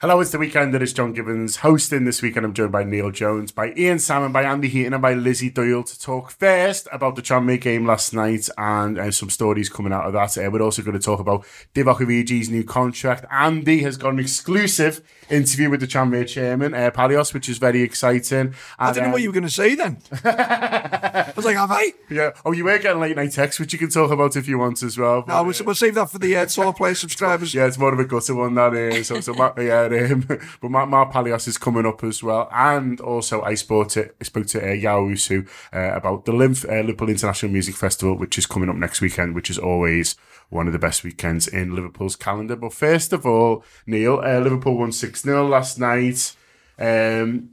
Hello, it's the weekend. It is John Gibbons hosting this weekend. I'm joined by Neil Jones, by Ian Salmon, by Andy Heaton, and by Lizzi Doyle to talk first about the Tranmere game last night and uh, some stories coming out of that. Uh, we're also going to talk about Divock Origi's new contract. Andy has got an exclusive interview with the Tranmere chairman, uh, Palios, which is very exciting. And, I didn't know um, what you were going to say then. I was like, have I? Yeah. Oh, you were getting late night texts, which you can talk about if you want as well. No, we'll, uh, we'll save that for the uh, TAW Player subscribers. Yeah, it's more of a gutter one that is. So, so Matt, yeah, um, but Matt, Matt Palios is coming up as well, and also I spoke to I spoke to uh, Yaw Owusu uh, about the LIMF, uh, Liverpool International Music Festival, which is coming up next weekend, which is always one of the best weekends in Liverpool's calendar. But first of all, Neil, uh, Liverpool won six 0 last night. Um,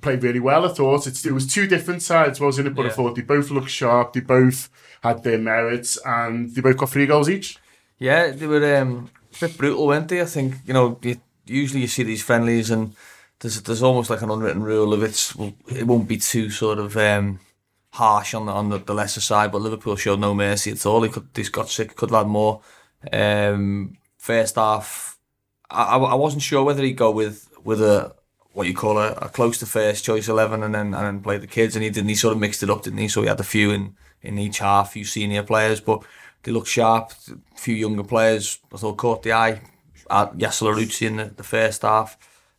played really well. I thought it's, it was two different sides, wasn't it? But I thought they both looked sharp. They both had their merits, and they both got three goals each. Yeah, they were um, a bit brutal, weren't they? I think you know. You, usually, you see these friendlies, and there's there's almost like an unwritten rule of it's it won't be too sort of um, harsh on the on the, the lesser side. But Liverpool showed no mercy at all. He could he's got sick, could have had more. Um, first half, I, I I wasn't sure whether he'd go with with a what you call a, a close to first choice eleven and then and then play the kids, and he didn't. He sort of mixed it up, didn't he? So he had a few in in each half, few senior players, but they looked sharp. A few younger players, I thought caught the eye. At Yasser Larouci in the, the first half.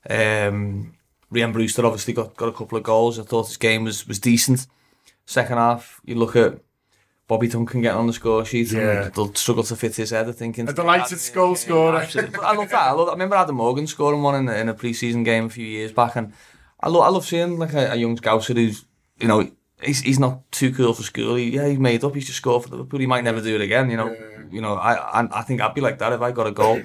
Um, Rian Brewster obviously got, got a couple of goals. I thought his game was, was decent. Second half, you look at Bobby Duncan getting on the score sheet Yeah. and they'll struggle to fit his head, I think. A delighted goal scorer. I love that. I, love, I remember Adam Morgan scoring one in, the, in a pre-season game a few years back, and I love I love seeing like a, a young scouser who's you know he's he's not too cool for school. He, yeah, he's made up. He's just scored for the Liverpool. He might never do it again. You know. You know. I, I I think I'd be like that if I got a goal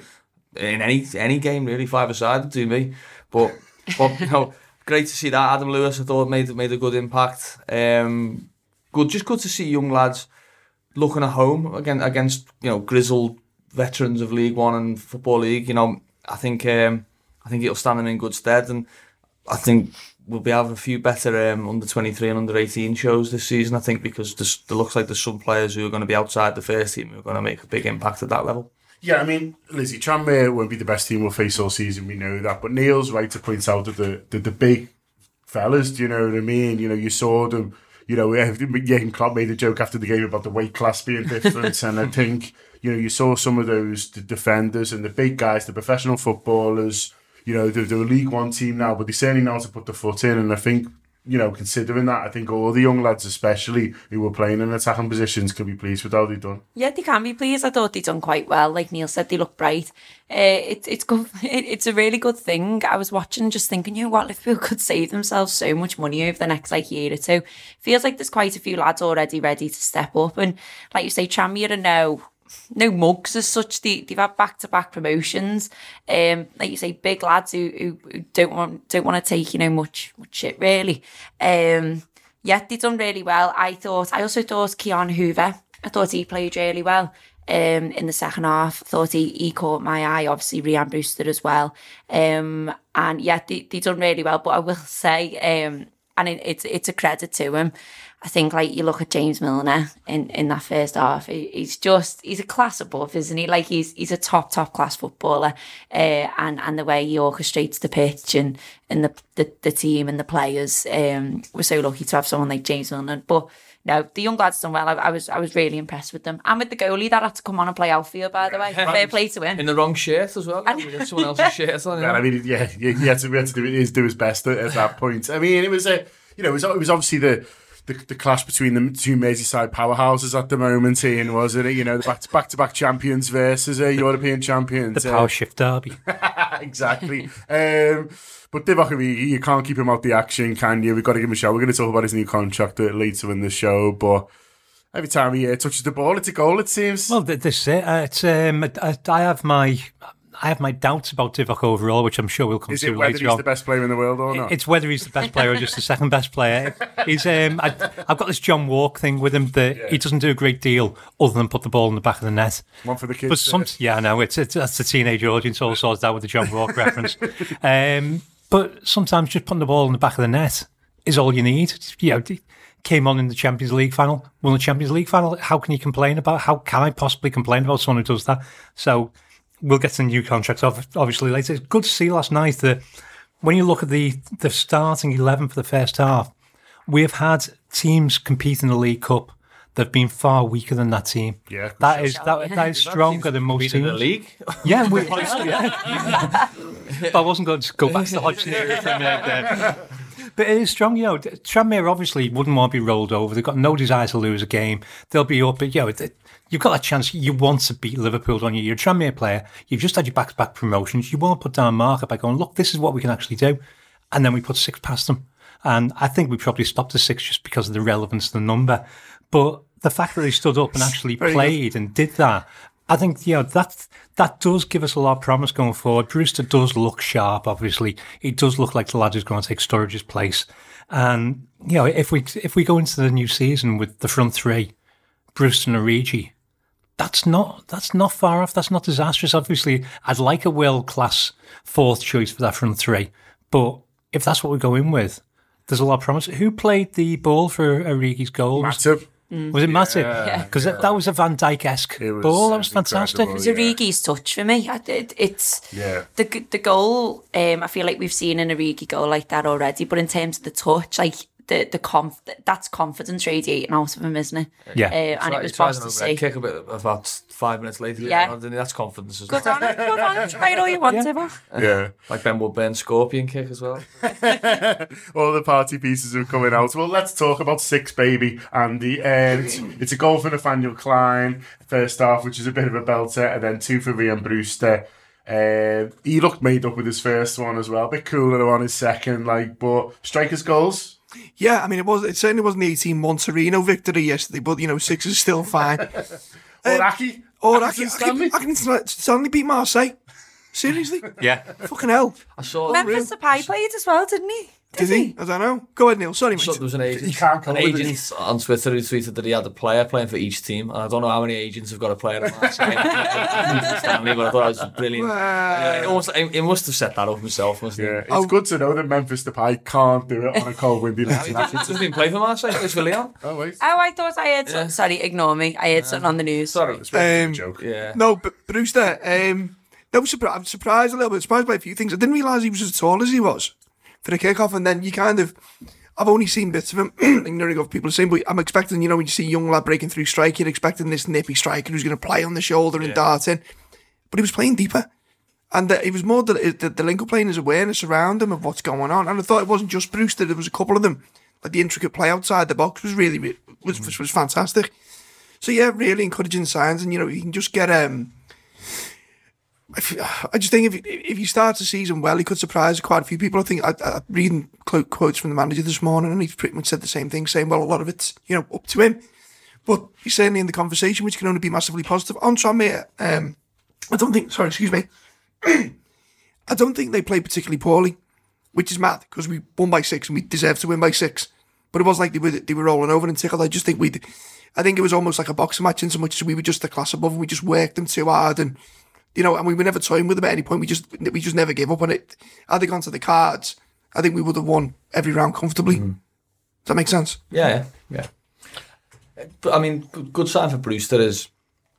in any any game really five aside to me. But but you know. Great to see that Adam Lewis. I thought made made a good impact. Um, good, just good to see young lads looking at home again against you know grizzled veterans of League One and Football League. You know, I think um, I think it'll stand them in good stead, and I think we'll be having a few better um, under twenty three and under eighteen shows this season. I think because there looks like there's some players who are going to be outside the first team who are going to make a big impact at that level. Yeah, I mean, Lizzi, Tranmere won't be the best team we'll face all season. We know that, but Neil's right to point out that the the, the big fellas. Do you know what I mean? You know, you saw them. You know, Jurgen Klopp made a joke after the game about the weight class being different, and I think you know you saw some of those the defenders and the big guys, the professional footballers. You know, they're, they're a League One team now, but they're certainly how to put the foot in, and I think. You know, considering that, I think all the young lads, especially who were playing in attacking positions, could be pleased with how they've done. Yeah, they can be pleased. I thought they done quite well. Like Neil said, they look bright. Uh, it, it's good. It, it's a really good thing. I was watching, just thinking, you know what, Liverpool could save themselves so much money over the next like year or two. Feels like there's quite a few lads already ready to step up, and like you say, Tranmere are no no mugs as such. They, they've had back to back promotions. Um, like you say, big lads who, who, who don't want don't want to take you know much much shit really. Um, yeah, they've done really well. I thought. I also thought Keon Hoever. I thought he played really well. Um, in the second half, thought he, he caught my eye. Obviously, Rian Brewster as well. Um, and yeah, they, they done really well. But I will say, um, and it, it's it's a credit to him. I think like you look at James Milner in, in that first half, he, he's just he's a class above, isn't he? Like he's he's a top top class footballer, uh, and and the way he orchestrates the pitch and and the the, the team and the players. Um, we're so lucky to have someone like James Milner. But no, the young lads done well. I, I was I was really impressed with them, and with the goalie that had to come on and play outfield. By the way, fair play to him. In the wrong shirt as well. We got someone else's shirt on. you Yeah, know. I mean, yeah, he, he had to, he had to do, his, do his best at, at that point. I mean, it was a, you know, it was, it was obviously the, the, the clash between the two Merseyside powerhouses at the moment, Ian, wasn't it? You know, the back to back to back champions versus a European champions. The Uh, power shift derby. exactly. um, but Divock Origi, you can't keep him out the action, can you? We've got to give him a show. We're going to talk about his new contract later in the show, but every time he uh, touches the ball, it's a goal. It seems. Well, th- this is it. Uh, it's, um, I, I have my I have my doubts about Divock overall, which I'm sure we'll come Is to it whether later he's on. the best player in the world or not? It's whether he's the best player or just the second best player. He's um, I, I've got this John Walk thing with him that he doesn't do a great deal other than put the ball in the back of the net. One for the kids. But some, uh, yeah, I know it's, it's that's the teenage audience all sorts out with the John Walk reference. Um, but sometimes just putting the ball in the back of the net is all you need. You know, came on in the Champions League final, won the Champions League final. How can you complain about? How can I possibly complain about someone who does that? So we'll get some new contracts obviously later. It's good to see last night that when you look at the the starting eleven for the first half, we have had teams compete in the League Cup that have been far weaker than that team. Yeah, that is that, that is stronger than most in teams. the league. Yeah, we, yeah. but I wasn't going to go back to the Hodgson area for a minute there. But it is strong, you know. Tranmere obviously wouldn't want to be rolled over. They've got no desire to lose a game. They'll be up, but you know, it- you've got that chance. You want to beat Liverpool, don't you? You're a Tranmere player. You've just had your back-to-back promotions. You want to put down a marker by going, look, this is what we can actually do, and then we put six past them. And I think we probably stopped at six just because of the relevance of the number. But the fact that they stood up and actually Very good. played and did that, I think you know that that does give us a lot of promise going forward. Brewster does look sharp. Obviously, he does look like the lad who's going to take Sturridge's place. And you know, if we if we go into the new season with the front three, Brewster and Origi, that's not that's not far off. That's not disastrous. Obviously, I'd like a world class fourth choice for that front three, but if that's what we go in with, there's a lot of promise. Who played the ball for Origi's goal? Was- Matip. Was it Matip? Because that, that was a Van Dijk esque It was- ball. That was was fantastic. It was Origi's touch for me. I, it, it's Yeah. the the goal. Um, I feel like we've seen an Origi goal like that already, but in terms of the touch, like the the conf that's confidence radiating out of him, isn't it? Yeah. uh, and it was He boss to see. kick a bit about five minutes later. Yeah. and that's confidence as Good well. on it, good on it. Try it all you want, Tibber. Yeah. Like Ben Woodburn's scorpion kick as well. All the party pieces are coming out. Well, let's talk about six, baby, Andy. Uh, it's, it's a goal for Nathaniel Clyne, first half, which is a bit of a belter, and then two for Rian Brewster. Uh, he looked made up with his first one as well. A bit cooler on his second, like, but strikers' goals. Yeah, I mean, it was. It certainly wasn't the 18 Monterino victory yesterday, but you know, six is still fine. Um, or Aki. Or I Atkinson can, I can, I can Stanley beat Marseille. Seriously, Yeah. fucking hell. I saw. Memphis Depay played as well, didn't he? Did he? I don't know. Go ahead, Neil. Sorry, So mate. there was an agent, You can't call an it. agent on Twitter who tweeted that he had a player playing for each team, and I don't know how many agents have got a player at Marseille. Stanley, but I thought it was brilliant. Yeah, it, almost, he must have set that up himself, mustn't Yeah, he? it's good to know that Memphis Depay can't do it on a cold, windy night. He doesn't even play for Marseille, It's plays for Lyon. oh, wait. Oh, I thought I heard. Some, sorry, ignore me. I heard something on the news. Sorry. It's a Um, joke. Yeah. No, but Brewster. Um, no, surpri- I'm surprised a little bit. Surprised by a few things. I didn't realise he was as tall as he was for the kickoff, and then you kind of. I've only seen bits of him. ignoring what people saying, but I'm expecting, you know, when you see young lad breaking through strike, you're expecting this nippy striker who's going to play on the shoulder and dart in. But he was playing deeper. And uh, it was more that the, the link up playing his awareness around him of what's going on. And I thought it wasn't just Brewster, there was a couple of them. Like the intricate play outside the box was really, re- was, was, was fantastic. So yeah, really encouraging signs. And, you know, you can just get, um, I just think if if he starts the season well, he could surprise quite a few people. I think I, I reading quotes from the manager this morning, and he pretty much said the same thing, saying, "Well, a lot of it's you know up to him," but he's certainly in the conversation, which can only be massively positive. On um, I don't think. Sorry, excuse me. I don't think they played particularly poorly, which is mad because we won by six and we deserved to win by six. But it was like they were they were rolling over and tickled. I just think we, I think it was almost like a boxing match in so much as we were just a class above and we just worked them too hard and you know, and we were never toying with them at any point. We just we just never gave up on it. Had they gone to the cards, I think we would have won every round comfortably. Mm-hmm. Does that make sense? Yeah, yeah, yeah. But I mean, good, sign for Brewster is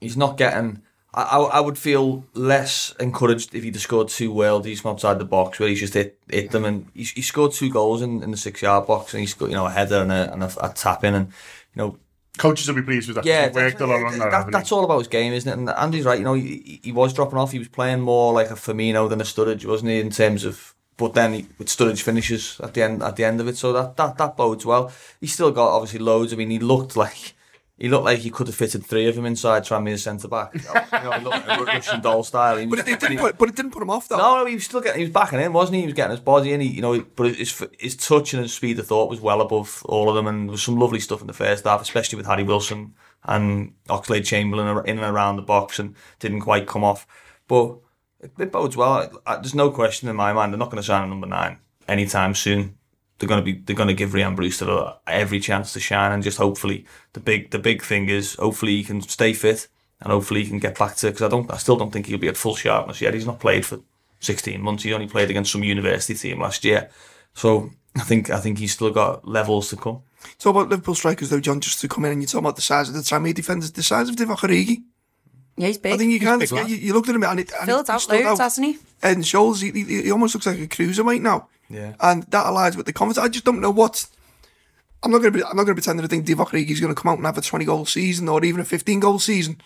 he's not getting. I, I, I would feel less encouraged if he'd have scored two worldies from outside the box where he's just hit, hit them and he, he scored two goals in, in the six yard box and he's got you know a header and a, and a, a tap in and you know Coaches will be pleased with that. yeah, worked a lot on that. that- that's all about his game, isn't it? And Andy's right. You know, he, he was dropping off. He was playing more like a Firmino than a Sturridge, wasn't he? In terms of, but then he, with Sturridge finishes at the end at the end of it, so that that that bodes well. He's still got obviously loads. I mean, he looked like. He looked like he could have fitted three of them inside Tranmere's centre back. You know, he looked like a Russian doll style. But it, it didn't put but it didn't put him off though. no, no, he was still getting. He was backing in, wasn't he? He was getting his body in. He, you know, but his his touch and his speed of thought was well above all of them, and there was some lovely stuff in the first half, especially with Harry Wilson and Oxlade Chamberlain in and around the box, and didn't quite come off. But it, it bodes well. I- There's no question in my mind they're not going to sign a number nine anytime soon. They're going to be. They're going to give Rian Brewster every chance to shine, and just hopefully the big the big thing is hopefully he can stay fit and hopefully he can get back to because I don't I still don't think he'll be at full sharpness yet. He's not played for 16 months. He only played against some university team last year, so I think I think he's still got levels to come. Talk about Liverpool strikers though, John. Just to come in and you talk about the size of the Tranmere defenders, the size of Divock Origi. Yeah, he's big. I think you kind big of you, you looked at him and it and Filled it out stood loads, hasn't he? Head and shoulders. He, he, he almost looks like a cruiserweight now. Yeah. and that aligns with the comments. I just don't know what. I'm not going to. I'm not going to pretend that I think Divock Origi is going to come out and have a 20 goal season or even a 15 goal season.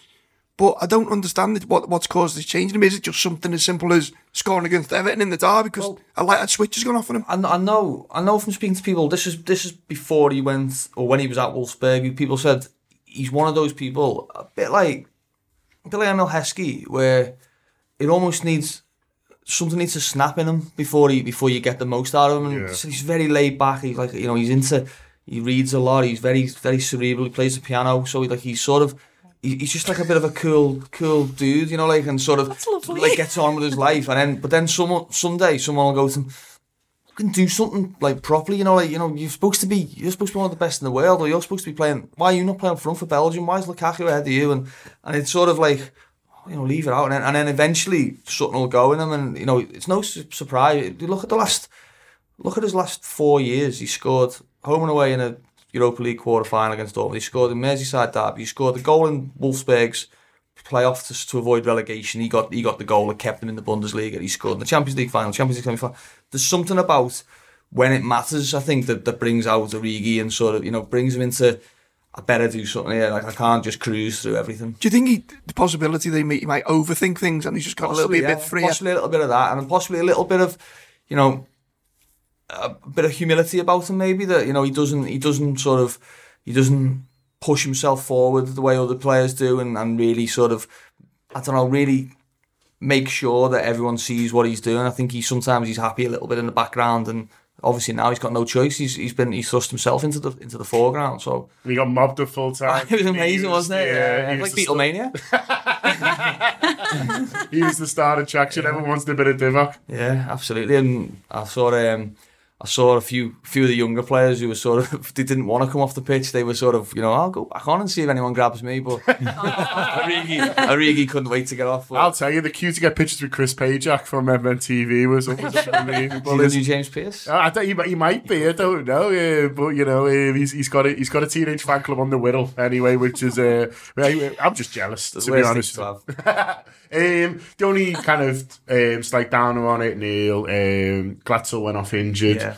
But I don't understand it, what what's caused this change in him. Is it just something as simple as scoring against Everton in the derby because a light switch has gone off on him? I, I know, I know from speaking to people. This is this is before he went or when he was at Wolfsburg. People said he's one of those people, a bit like a bit like Emile Heskey, where it almost needs something needs to snap in him before he before you get the most out of him. And Yeah. he's very laid back. He's like you know he's into he reads a lot. He's very very cerebral. He plays the piano, so he, like he's sort of. He's just like a bit of a cool, cool dude, you know, like and sort of lovely. like gets on with his life, and then but then someone someday someone will go to him, can do something like properly. You know, like you know, you're supposed to be you're supposed to be one of the best in the world, or you're supposed to be playing. Why are you not playing front for Belgium? Why is Lukaku ahead of you? And and it's sort of like you know, leave it out, and then, and then eventually something will go in him, and you know, it's no su- surprise. Look at the last, look at his last four years. He scored home and away in a Europa League quarter final against Dortmund. He scored in Merseyside derby. He scored the goal in Wolfsburg's playoff to, to avoid relegation. He got he got the goal that kept him in the Bundesliga. He scored in the Champions League final, Champions League semi-final. There's something about when it matters. I think that that brings out Origi and sort of you know brings him into. I better do something here. Like I can't just cruise through everything. Do you think he, the possibility that he might, he might overthink things and he's just got a little bit, yeah. bit freer? Possibly a little bit of that, and possibly a little bit of, you know, a bit of humility about him. Maybe that you know he doesn't he doesn't sort of he doesn't push himself forward the way other players do, and, and really sort of I don't know really make sure that everyone sees what he's doing. I think he sometimes he's happy a little bit in the background, and obviously now he's got no choice. He's he's been he's thrust himself into the into the foreground. So He got mobbed at full time. it was amazing, wasn't it? Yeah, Yeah, like Beatlemania. star- He was the star attraction. Everyone wants a bit of Divock. Yeah, absolutely. And I saw um, I saw a few few of the younger players who were sort of they didn't want to come off the pitch. They were sort of you know I'll go back on and see if anyone grabs me. But Origi, Origi couldn't wait to get off. I'll tell you, the cue to get pictures with Chris Pajak from MNTV was, was unbelievable. the new James Pearce. I think he, might- he might be. I don't know, uh, but you know, uh, he's, he's got a he's got a teenage fan club on the Whittle anyway, which is uh, I'm just jealous The to be worst honest. to um, the only kind of um, slight downer on it, Neil. Um, Glatzel went off injured. Yeah.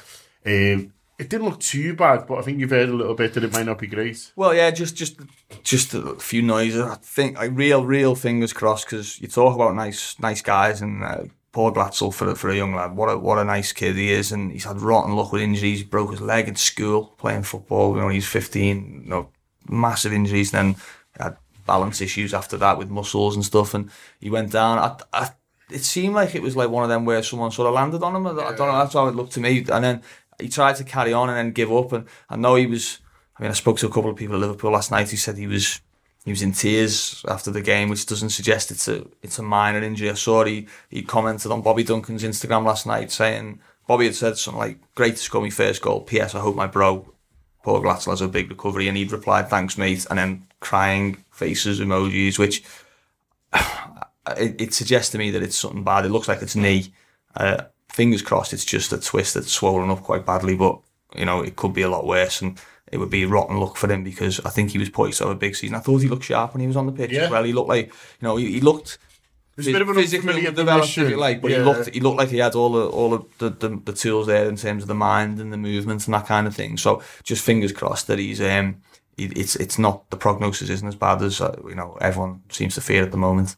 Um, it didn't look too bad, but I think you've heard a little bit that it might not be great. Well, yeah, just just just a few noises. I think like real real fingers crossed because you talk about nice nice guys and. Uh, Paul Glatzel for a, for a young lad. What a what a nice kid he is, and he's had rotten luck with injuries. He broke his leg in school playing football. You know, he's fifteen. You know, massive injuries. Then had balance issues after that with muscles and stuff, and he went down. I, I, it seemed like it was like one of them where someone sort of landed on him. I, I don't know. That's how it looked to me. And then he tried to carry on and then give up. And I know he was. I mean, I spoke to a couple of people at Liverpool last night who said he was he was in tears after the game, which doesn't suggest it's a it's a minor injury. I saw he he commented on Bobby Duncan's Instagram last night saying Bobby had said something like, "Great to score my first goal. P.S. I hope my bro Paul Glatzel has a big recovery," and he'd replied, "Thanks, mate," and then crying faces emojis, which it, it suggests to me that it's something bad. It looks like it's knee. Uh, fingers crossed, it's just a twist that's swollen up quite badly, but you know it could be a lot worse, and it would be rotten luck for him because I think he was poised to have a big season. I thought he looked sharp when he was on the pitch Yeah. as well. He looked like you know he, he looked. There's a bit of an physically developed, if you position. like, but Yeah. he looked he looked like he had all the all of the, the, the tools there in terms of the mind and the movement and that kind of thing. So just fingers crossed that he's um he, it's it's not the prognosis isn't as bad as uh, you know everyone seems to fear at the moment.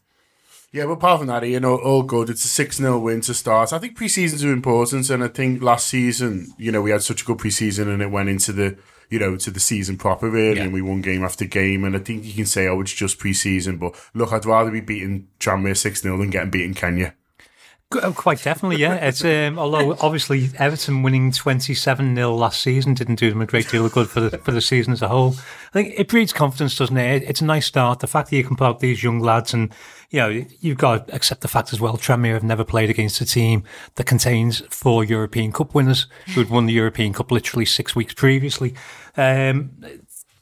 Yeah, but apart from that, you know, all good. It's a 6 0 win to start. I think pre seasons are important, and I think last season, you know, we had such a good pre season and it went into the, you know, to the season proper, really, and we won game after game. And I think you can say, oh, it's just pre season, but look, I'd rather be beating Tranmere 6 0 than getting beaten Kenya. Uh, Quite definitely, yeah. It's um, although obviously Everton winning twenty seven 0 last season didn't do them a great deal of good for the for the season as a whole. I think it breeds confidence, doesn't it? It's a nice start. The fact that you can out these young lads, and you know you've got to accept the fact as well. Tranmere have never played against a team that contains four European Cup winners who had won the European Cup literally six weeks previously. Um,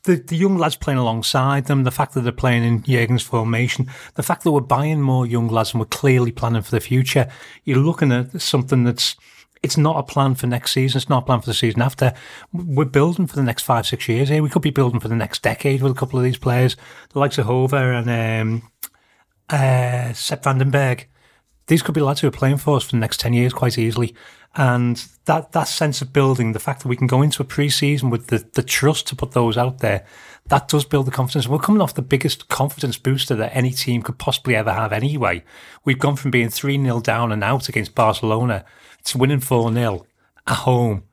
the, the young lads playing alongside them, the fact that they're playing in Jurgen's formation, the fact that we're buying more young lads and we're clearly planning for the future, you're looking at something that's it's not a plan for next season. It's not a plan for the season after. We're building for the next five, six years here. We could be building for the next decade with a couple of these players, the likes of Hoever and um, uh, Sepp van den Berg. These could be lads who are playing for us for the next 10 years quite easily. And that, that sense of building, the fact that we can go into a pre-season with the, the trust to put those out there, that does build the confidence. We're coming off the biggest confidence booster that any team could possibly ever have anyway. We've gone from being 3-0 down and out against Barcelona to winning 4-0 at home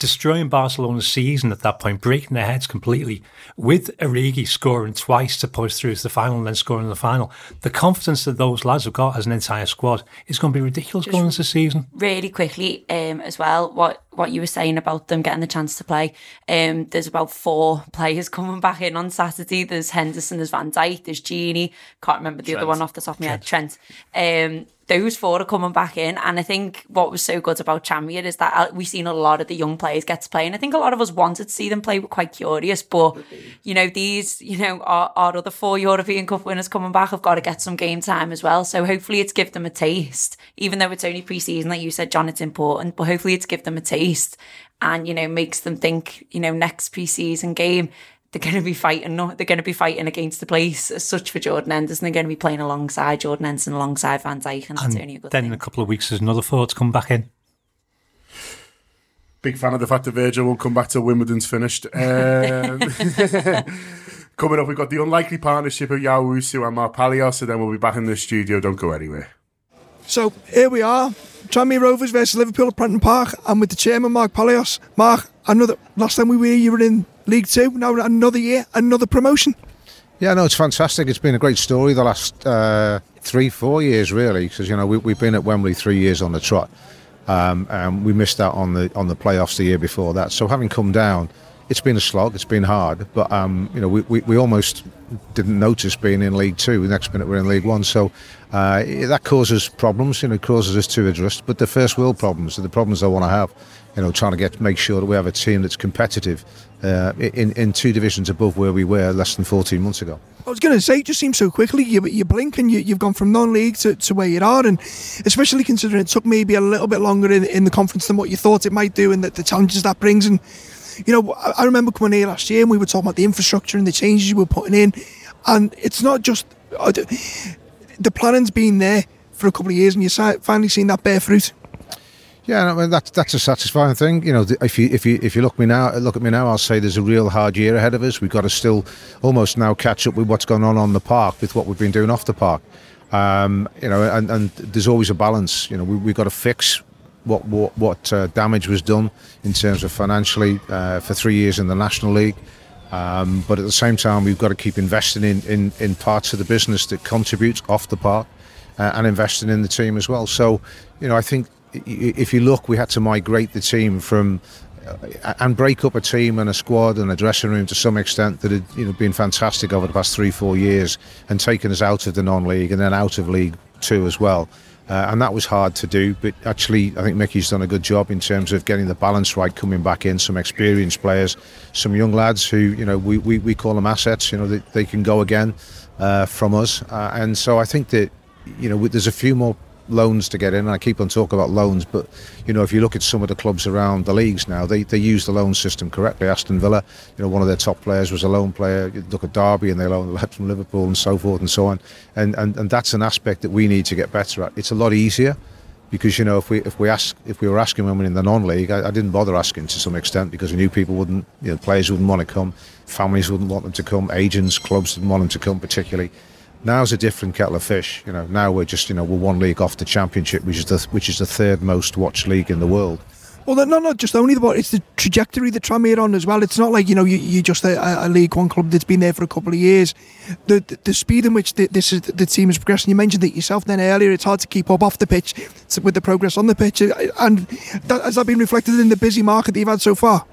destroying Barcelona's season at that point, breaking their heads completely, with Origi scoring twice to push through to the final and then scoring in the final. The confidence that those lads have got as an entire squad is going to be ridiculous going into the season. Really quickly, um, as well, what what you were saying about them getting the chance to play. Um, there's about four players coming back in on Saturday. There's Henderson, there's Van Dijk, there's Gini. Can't remember the Trent. other one off the top of my head. Trent. Um, those four are coming back in. And I think what was so good about Tranmere is that uh, we've seen a lot of the young players get to play. And I think a lot of us wanted to see them play. We're quite curious. But, you know, these, you know, our, our other four European Cup winners coming back have got to get some game time as well. So hopefully it's give them a taste, even though it's only pre-season, like you said, John, it's important. But hopefully it's give them a taste and, you know, makes them think, you know, next pre-season game, they're going to be fighting. No they're going to be fighting against the place as such for Jordan Henderson. They're going to be playing alongside Jordan Henderson, alongside Van Dijk, and that's and only a good then thing. in a couple of weeks, there's another four to come back in. Big fan of the fact that Virgil won't come back till Wimbledon's finished. Um, coming up, we've got the unlikely partnership of Yaw Owusu and Mark Palios, and then we'll be back in the studio. Don't go anywhere. So here we are, Tranmere Rovers versus Liverpool at Prenton Park. I'm with the chairman, Mark Palios. Mark, another last time we were here, you were in League Two. Now another year, another promotion. Yeah, no, it's fantastic. It's been a great story the last uh, three, four years, really, because you know we, we've been at Wembley three years on the trot, um, and we missed out on the on the playoffs the year before that. So having come down, it's been a slog. It's been hard, but um, you know we, we, we almost didn't notice being in League Two. The next minute we're in League One, so uh, that causes problems. You know, causes us to adjust. But the first world problems are the problems I want to have. You know, trying to get make sure that we have a team that's competitive uh, in in two divisions above where we were less than 14 months ago. I was going to say, it just seems so quickly. You, you blink and you, have gone from non-league to, to where you are, and especially considering it took maybe a little bit longer in, in the conference than what you thought it might do, and the, the challenges that brings. And you know, I, remember coming here last year and we were talking about the infrastructure and the changes you were putting in, and it's not just the planning's been there for a couple of years, and you're finally seeing that bear fruit. Yeah, I mean that's that's a satisfying thing. You know, if you if you if you look me now, look at me now, I'll say there's a real hard year ahead of us. We've got to still almost now catch up with what's going on on the park with what we've been doing off the park. Um, you know, and, and there's always a balance. You know, we, we've got to fix what what, what uh, damage was done in terms of financially uh, for three years in the National League. Um, but at the same time, we've got to keep investing in, in, in parts of the business that contribute off the park uh, and investing in the team as well. So, you know, I think if you look, we had to migrate the team from uh, and break up a team and a squad and a dressing room to some extent that had you know been fantastic over the past three four years and taken us out of the non-league and then out of League Two as well. Uh, and that was hard to do, but actually, I think Micky's done a good job in terms of getting the balance right, coming back in. Some experienced players, some young lads who, you know, we, we, we call them assets. You know, they, they can go again uh, from us, uh, and so I think that, you know, there's a few more loans to get in. And I keep on talking about loans, but you know, if you look at some of the clubs around the leagues now, they, they use the loan system correctly. Aston Villa, you know, one of their top players was a loan player. You look at Derby and they loan left from Liverpool and so forth and so on. And, and and that's an aspect that we need to get better at. It's a lot easier because you know if we if we ask if we were asking women in the non-league, I, I, didn't bother asking to some extent because we knew people wouldn't, you know, players wouldn't want to come, families wouldn't want them to come, agents, clubs didn't want them to come particularly. Now's a different kettle of fish. You know, now we're just you know we're one league off the championship, which is the which is the third most watched league in the world. Well, no, not just only the but it's the trajectory that Tranmere on as well. It's not like you know you, you're just a, a, League One club that's been there for a couple of years. The the, the speed in which the, this is the team is progressing. You mentioned it yourself then earlier. It's hard to keep up off the pitch with the progress on the pitch, and that, has that been reflected in the busy market that you've had so far?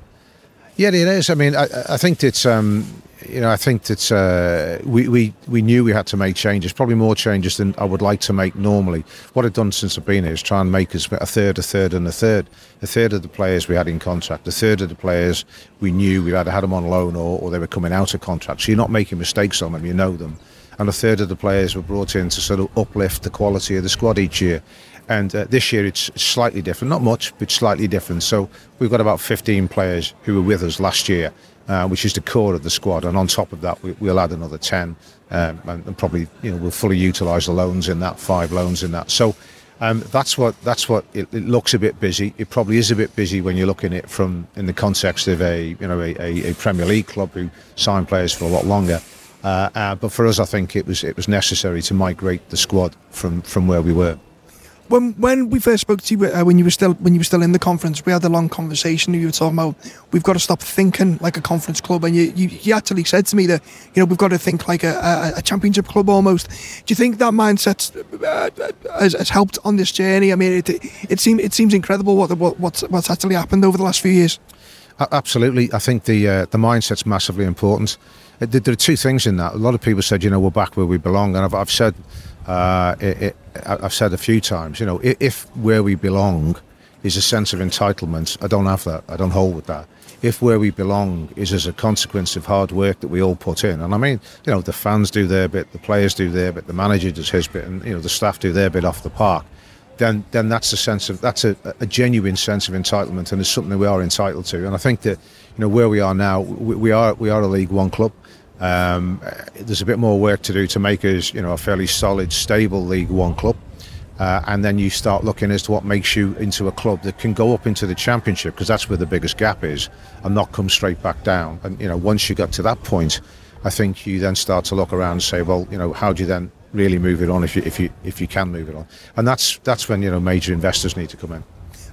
Yeah, it is. I mean, I, I think it's um, you know, I think that uh, we, we, we knew we had to make changes, probably more changes than I would like to make normally. What I've done since I've been here is try and make us a third, a third, and a third. A third of the players we had in contract, a third of the players we knew we either had them on loan or, or they were coming out of contract. So you're not making mistakes on them, you know them. And a third of the players were brought in to sort of uplift the quality of the squad each year. And uh, this year it's slightly different, not much, but slightly different. So we've got about 15 players who were with us last year, uh, which is the core of the squad. And on top of that, we, we'll add another 10, um, and, and probably you know we'll fully utilise the loans in that, five loans in that. So um, that's what that's what it, it, looks a bit busy. It probably is a bit busy when you're looking at it from in the context of a you know a, a, a Premier League club who sign players for a lot longer. Uh, uh, but for us, I think it was it was necessary to migrate the squad from from where we were when when we first spoke to you uh, when you were still when you were still in the conference, we had a long conversation. You were talking about we've got to stop thinking like a conference club, and you you, you actually said to me that you know we've got to think like a, a, a championship club almost. Do you think that mindset uh, has, has, helped on this journey? I mean, it it seems it seems incredible what, what what's what's actually happened over the last few years. Absolutely, I think the uh, the mindset's massively important. There are two things in that. A lot of people said, you know, we're back where we belong, and I've, I've said uh, it, it, I've said a few times, you know, if, where we belong is a sense of entitlement, I don't have that. I don't hold with that. If where we belong is as a consequence of hard work that we all put in, and I mean, you know, the fans do their bit, the players do their bit, the manager does his bit, and you know, the staff do their bit off the park, then then that's a sense of that's a, a genuine sense of entitlement, and it's something that we are entitled to. And I think that you know where we are now, we, we are we are a League One club. Um, there's a bit more work to do to make us, you know, a fairly solid, stable League One club. Uh, and then you start looking as to what makes you into a club that can go up into the championship because that's where the biggest gap is and not come straight back down. And you know once you get to that point i think you then start to look around and say well you know how do you then really move it on if you if you if you can move it on? And that's that's when you know major investors need to come in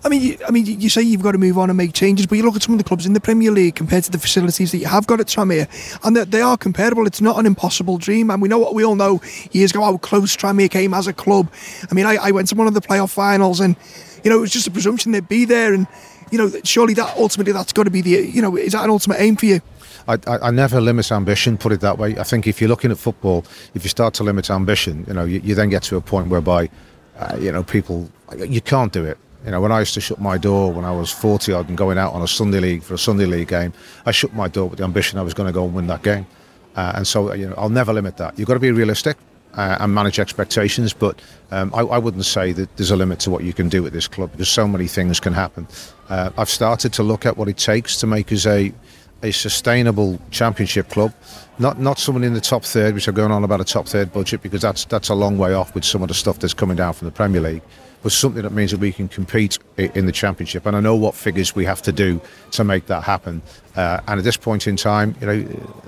I mean, you, I mean, you say you've got to move on and make changes, but you look at some of the clubs in the Premier League compared to the facilities that you have got at Tranmere, and that they are comparable. It's not an impossible dream, and we know what we all know years ago how close Tranmere came as a club. I mean, I, I went to one of the playoff finals, and you know, it was just a presumption they'd be there, and you know, surely that ultimately that's got to be the, you know, is that an ultimate aim for you? I, I, never limit ambition, put it that way. I think if you're looking at football, if you start to limit ambition, you know, you, you then get to a point whereby, uh, you know, people, you can't do it. You know, when I used to shut my door when I was 40 odd and going out on a Sunday league for a Sunday league game, I shut my door with the ambition I was going to go and win that game. Uh, and so, you know, I'll never limit that. You've got to be realistic uh, and manage expectations, but um, I, I, wouldn't say that there's a limit to what you can do at this club because so many things can happen. Uh, I've started to look at what it takes to make us a a sustainable championship club, not not someone in the top third, which are going on about a top third budget because that's that's a long way off with some of the stuff that's coming down from the Premier League but something that means that we can compete in the championship. And I know what figures we have to do to make that happen. Uh, and at this point in time, you know,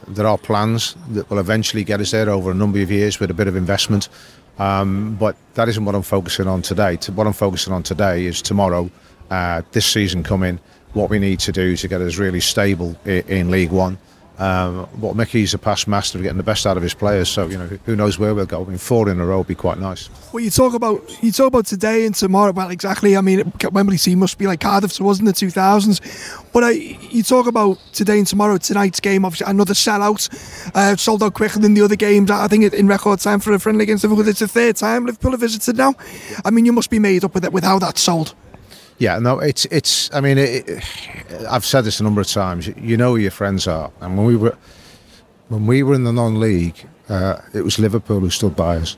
there are plans that will eventually get us there over a number of years with a bit of investment. Um, but that isn't what I'm focusing on today. What I'm focusing on today is tomorrow, uh, this season coming, what we need to do to get us really stable in, League One. Um, what Micky's a past master of getting the best out of his players. So you know, who knows where we'll go? I mean, four in a row would be quite nice. Well, you talk about you talk about today and tomorrow. Well, exactly. I mean, Wembley C must be like Cardiff us in the two thousands. But uh, you talk about today and tomorrow. Tonight's game, obviously, another sellout, uh, sold out quicker than the other games. I think in record time for a friendly against Liverpool. It's the third time Liverpool have visited now. I mean, you must be made up with it with how that's sold. Yeah, no, it's it's. I mean, it, it, I've said this a number of times. You know who your friends are, and when we were when we were in the non-league, uh, it was Liverpool who stood by us,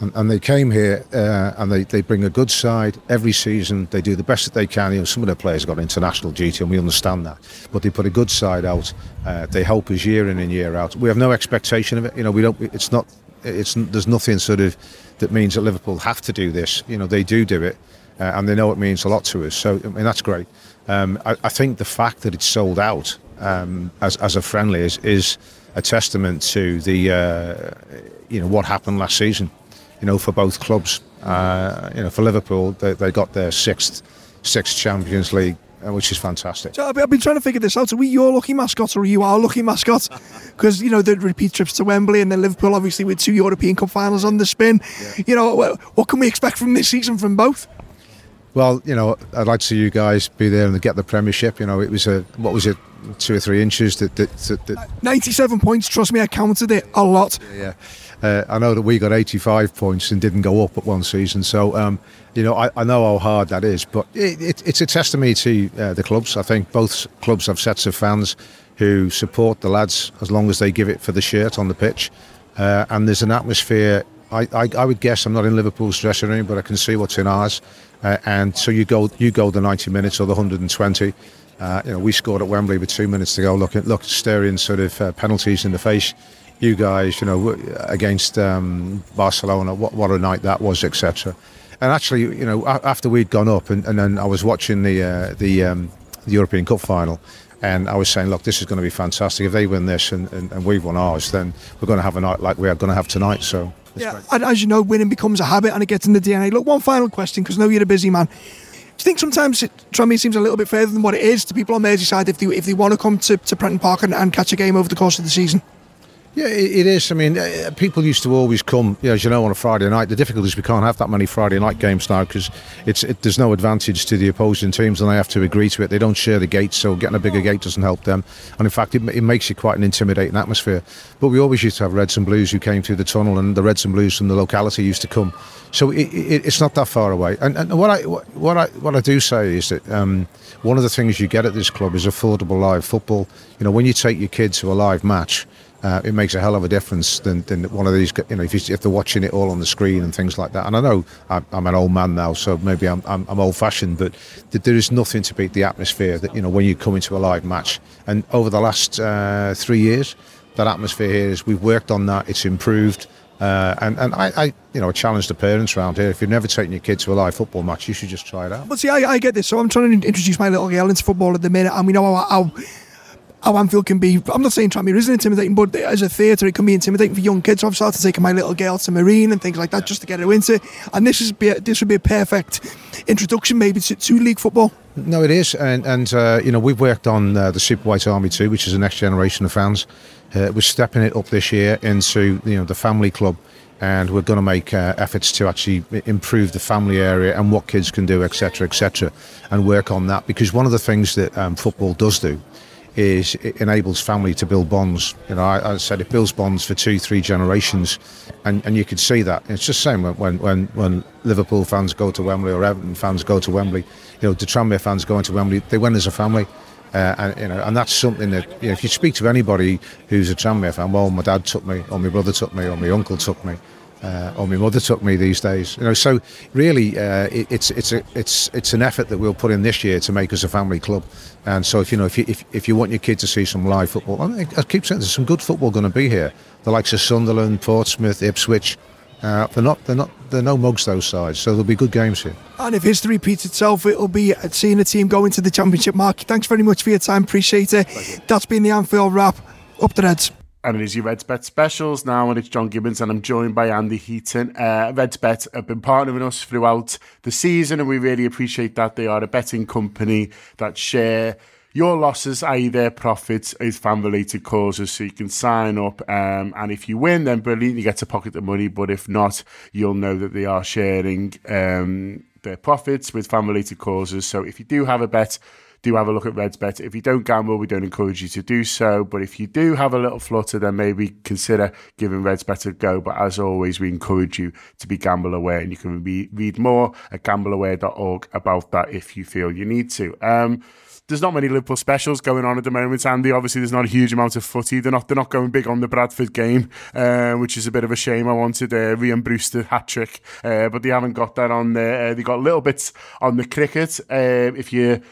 and, and they came here uh, and they, they bring a good side every season. They do the best that they can. You know, some of their players got international duty, and we understand that, but they put a good side out. Uh, they help us year in and year out. We have no expectation of it. You know, we don't. It's not. It's there's nothing sort of that means that Liverpool have to do this. You know, they do do it uh, and they know it means a lot to us. So I mean that's great. Um, I, I, think the fact that it's sold out um, as as a friendly is is a testament to the uh, you know what happened last season. You know for both clubs. Uh, you know for Liverpool they, they got their sixth sixth Champions League uh, which is fantastic. So I've been trying to figure this out. Are we your lucky mascot or are you our lucky mascot? Because, you know, the repeat trips to Wembley and then Liverpool, obviously, with two European Cup finals on the spin. Yeah. You know, what can we expect from this season from both? Well, you know, I'd like to see you guys be there and get the Premiership. You know, it was a what was it, two or three inches that that, that, that ninety-seven points. Trust me, I counted it a lot. Yeah, uh, I know that we got eighty-five points and didn't go up at one season. So, um, you know, I, I, know how hard that is, but it, it, it's a testimony to uh, the clubs. I think both clubs have sets of fans who support the lads as long as they give it for the shirt on the pitch, uh, and there's an atmosphere I, I, I would guess I'm not in Liverpool's dressing room, but I can see what's in ours. Uh, and so you go you go the 90 minutes or the 120. Uh, you know, we scored at Wembley with two minutes to go. Look, look, staring sort of uh, penalties in the face. You guys, you know, against um, Barcelona, what what a night that was, etc. And actually, you know, after we'd gone up, and, and then I was watching the uh, the, um, the European Cup final, and I was saying, look, this is going to be fantastic. If they win this and, and, and we've won ours, then we're going to have a night like we are going to have tonight. So, yeah, and as you know, winning becomes a habit and it gets in the DNA. Look, one final question, because I know you're a busy man. Do you think sometimes it, Tranmere seems a little bit further than what it is to people on Merseyside if they if they want to come to, to Prenton Park and, and catch a game over the course of the season? Yeah, it is. I mean, uh, people used to always come, you know, as you know, on a Friday night. The difficulty is we can't have that many Friday night games now because it's it, there's no advantage to the opposing teams and they have to agree to it. They don't share the gates, so getting a bigger gate doesn't help them. And in fact, it, it makes it quite an intimidating atmosphere. But we always used to have Reds and Blues who came through the tunnel, and the Reds and Blues from the locality used to come. So it, it, it's not that far away. And, and what I what I what I do say is that um, one of the things you get at this club is affordable live football. You know, when you take your kids to a live match uh, it makes a hell of a difference than, than one of these. You know, if, if, they're watching it all on the screen and things like that. And I know I'm, I'm an old man now, so maybe I'm, I'm, I'm old-fashioned, but th- there is nothing to beat the atmosphere that you know when you come into a live match. And over the last uh, three years, that atmosphere here is we've worked on that. It's improved. Uh, and and I, I, you know, challenge the parents around here. If you've never taken your kid to a live football match, you should just try it out. But see, I, I get this. So I'm trying to introduce my little girl into football at the minute, and we know how, how how Anfield can be. I'm not saying Tranmere isn't intimidating, but as a theatre, it can be intimidating for young kids. So I've started taking my little girl to Marine and things like that just to get her into. And this is a, this would be a perfect introduction, maybe to, to league football. No, it is, and and uh, you know we've worked on uh, the Super White Army too, which is the next generation of fans. Uh, we're stepping it up this year into you know the family club and we're going to make uh, efforts to actually improve the family area and what kids can do, etc., etc., and work on that. Because one of the things that um, football does do is it enables family to build bonds. You know, I, I, said it builds bonds for two, three generations, and, and you could see that. It's just the same when, when when Liverpool fans go to Wembley or Everton fans go to Wembley. You know, the Tranmere fans going to Wembley, they went as a family. Uh, and you know, and that's something that you know, if you speak to anybody who's a Tranmere fan, well, my dad took me, or my brother took me, or my uncle took me, uh, or my mother took me these days. You know, so really, uh, it, it's it's a, it's it's an effort that we'll put in this year to make us a family club. And so, if you know, if you if, if you want your kid to see some live football, I, mean, I keep saying there's some good football going to be here. The likes of Sunderland, Portsmouth, Ipswich. Uh, they're not they're not they're no mugs those sides, so there'll be good games here. And if history repeats itself, it'll be seeing a team go into the championship. Mark, thanks very much for your time. Appreciate it. That's been the Anfield wrap. Up the Reds. And it is your Reds Bet specials now, and it's John Gibbons, and I'm joined by Andy Heaton. Uh, Reds Bet have been partnering us throughout the season, and we really appreciate that. They are a betting company that share your losses, i.e., their profits, is fan related causes. So you can sign up, um, and if you win, then brilliant, you get to pocket the money. But if not, you'll know that they are sharing um, their profits with fan related causes. So if you do have a bet, do have a look at Reds Bet. If you don't gamble, we don't encourage you to do so. But if you do have a little flutter, then maybe consider giving Reds Bet a go. But as always, we encourage you to be gamble aware, and you can be, read more at gambleaware.org about that if you feel you need to. Um, there's not many Liverpool specials going on at the moment, Andy. Obviously, there's not a huge amount of footy. They're not they're not going big on the Bradford game, uh, which is a bit of a shame. I wanted uh, Rian Brewster hat trick, uh, but they haven't got that on there. Uh, they got little bits on the cricket. Uh, if you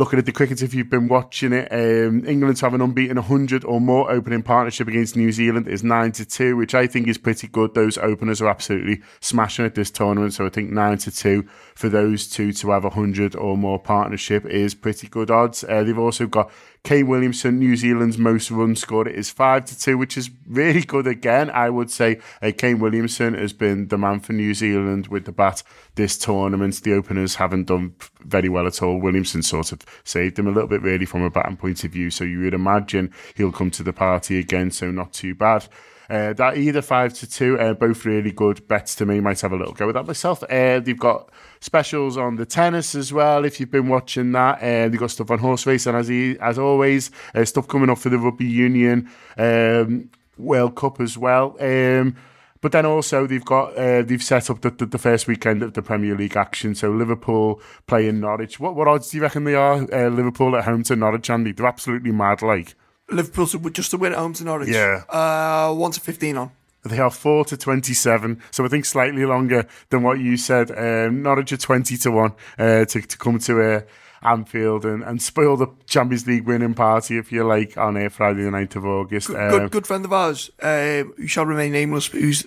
looking at the cricket if you've been watching it. Um, England to have an unbeaten 100 or more opening partnership against New Zealand is 9 to 2, which I think is pretty good. Those openers are absolutely smashing at this tournament. So I think 9 to 2 for those two to have a 100 or more partnership is pretty good odds. Uh, they've also got Kane Williamson, New Zealand's most runs scored, is 5 to 2, which is really good again. I would say uh, Kane Williamson has been the man for New Zealand with the bat this tournament. The openers haven't done very well at all. Williamson sort of saved them a little bit, really, from a batting point of view. So you would imagine he'll come to the party again, so not too bad. Uh, that either five to two, uh, both really good bets to me. Might have a little go with that myself. Uh, they've got specials on the tennis as well. If you've been watching that, uh, they've got stuff on horse racing as he, as always. Uh, stuff coming up for the rugby union um, World Cup as well. Um, but then also they've got uh, they've set up the, the, the, first weekend of the Premier League action. So Liverpool playing Norwich. What what odds do you reckon they are? Uh, Liverpool at home to Norwich, Andy. They're absolutely mad. Like Liverpool just to win at home to Norwich. Yeah. Uh, one to fifteen on. They are four to twenty-seven, so I think slightly longer than what you said. Um, Norwich are twenty to one uh, to to come to uh, Anfield and, and spoil the Champions League winning party, if you like, on uh, Friday the 9th of August. Good, Um, good, good friend of ours, um, who shall remain nameless, but who's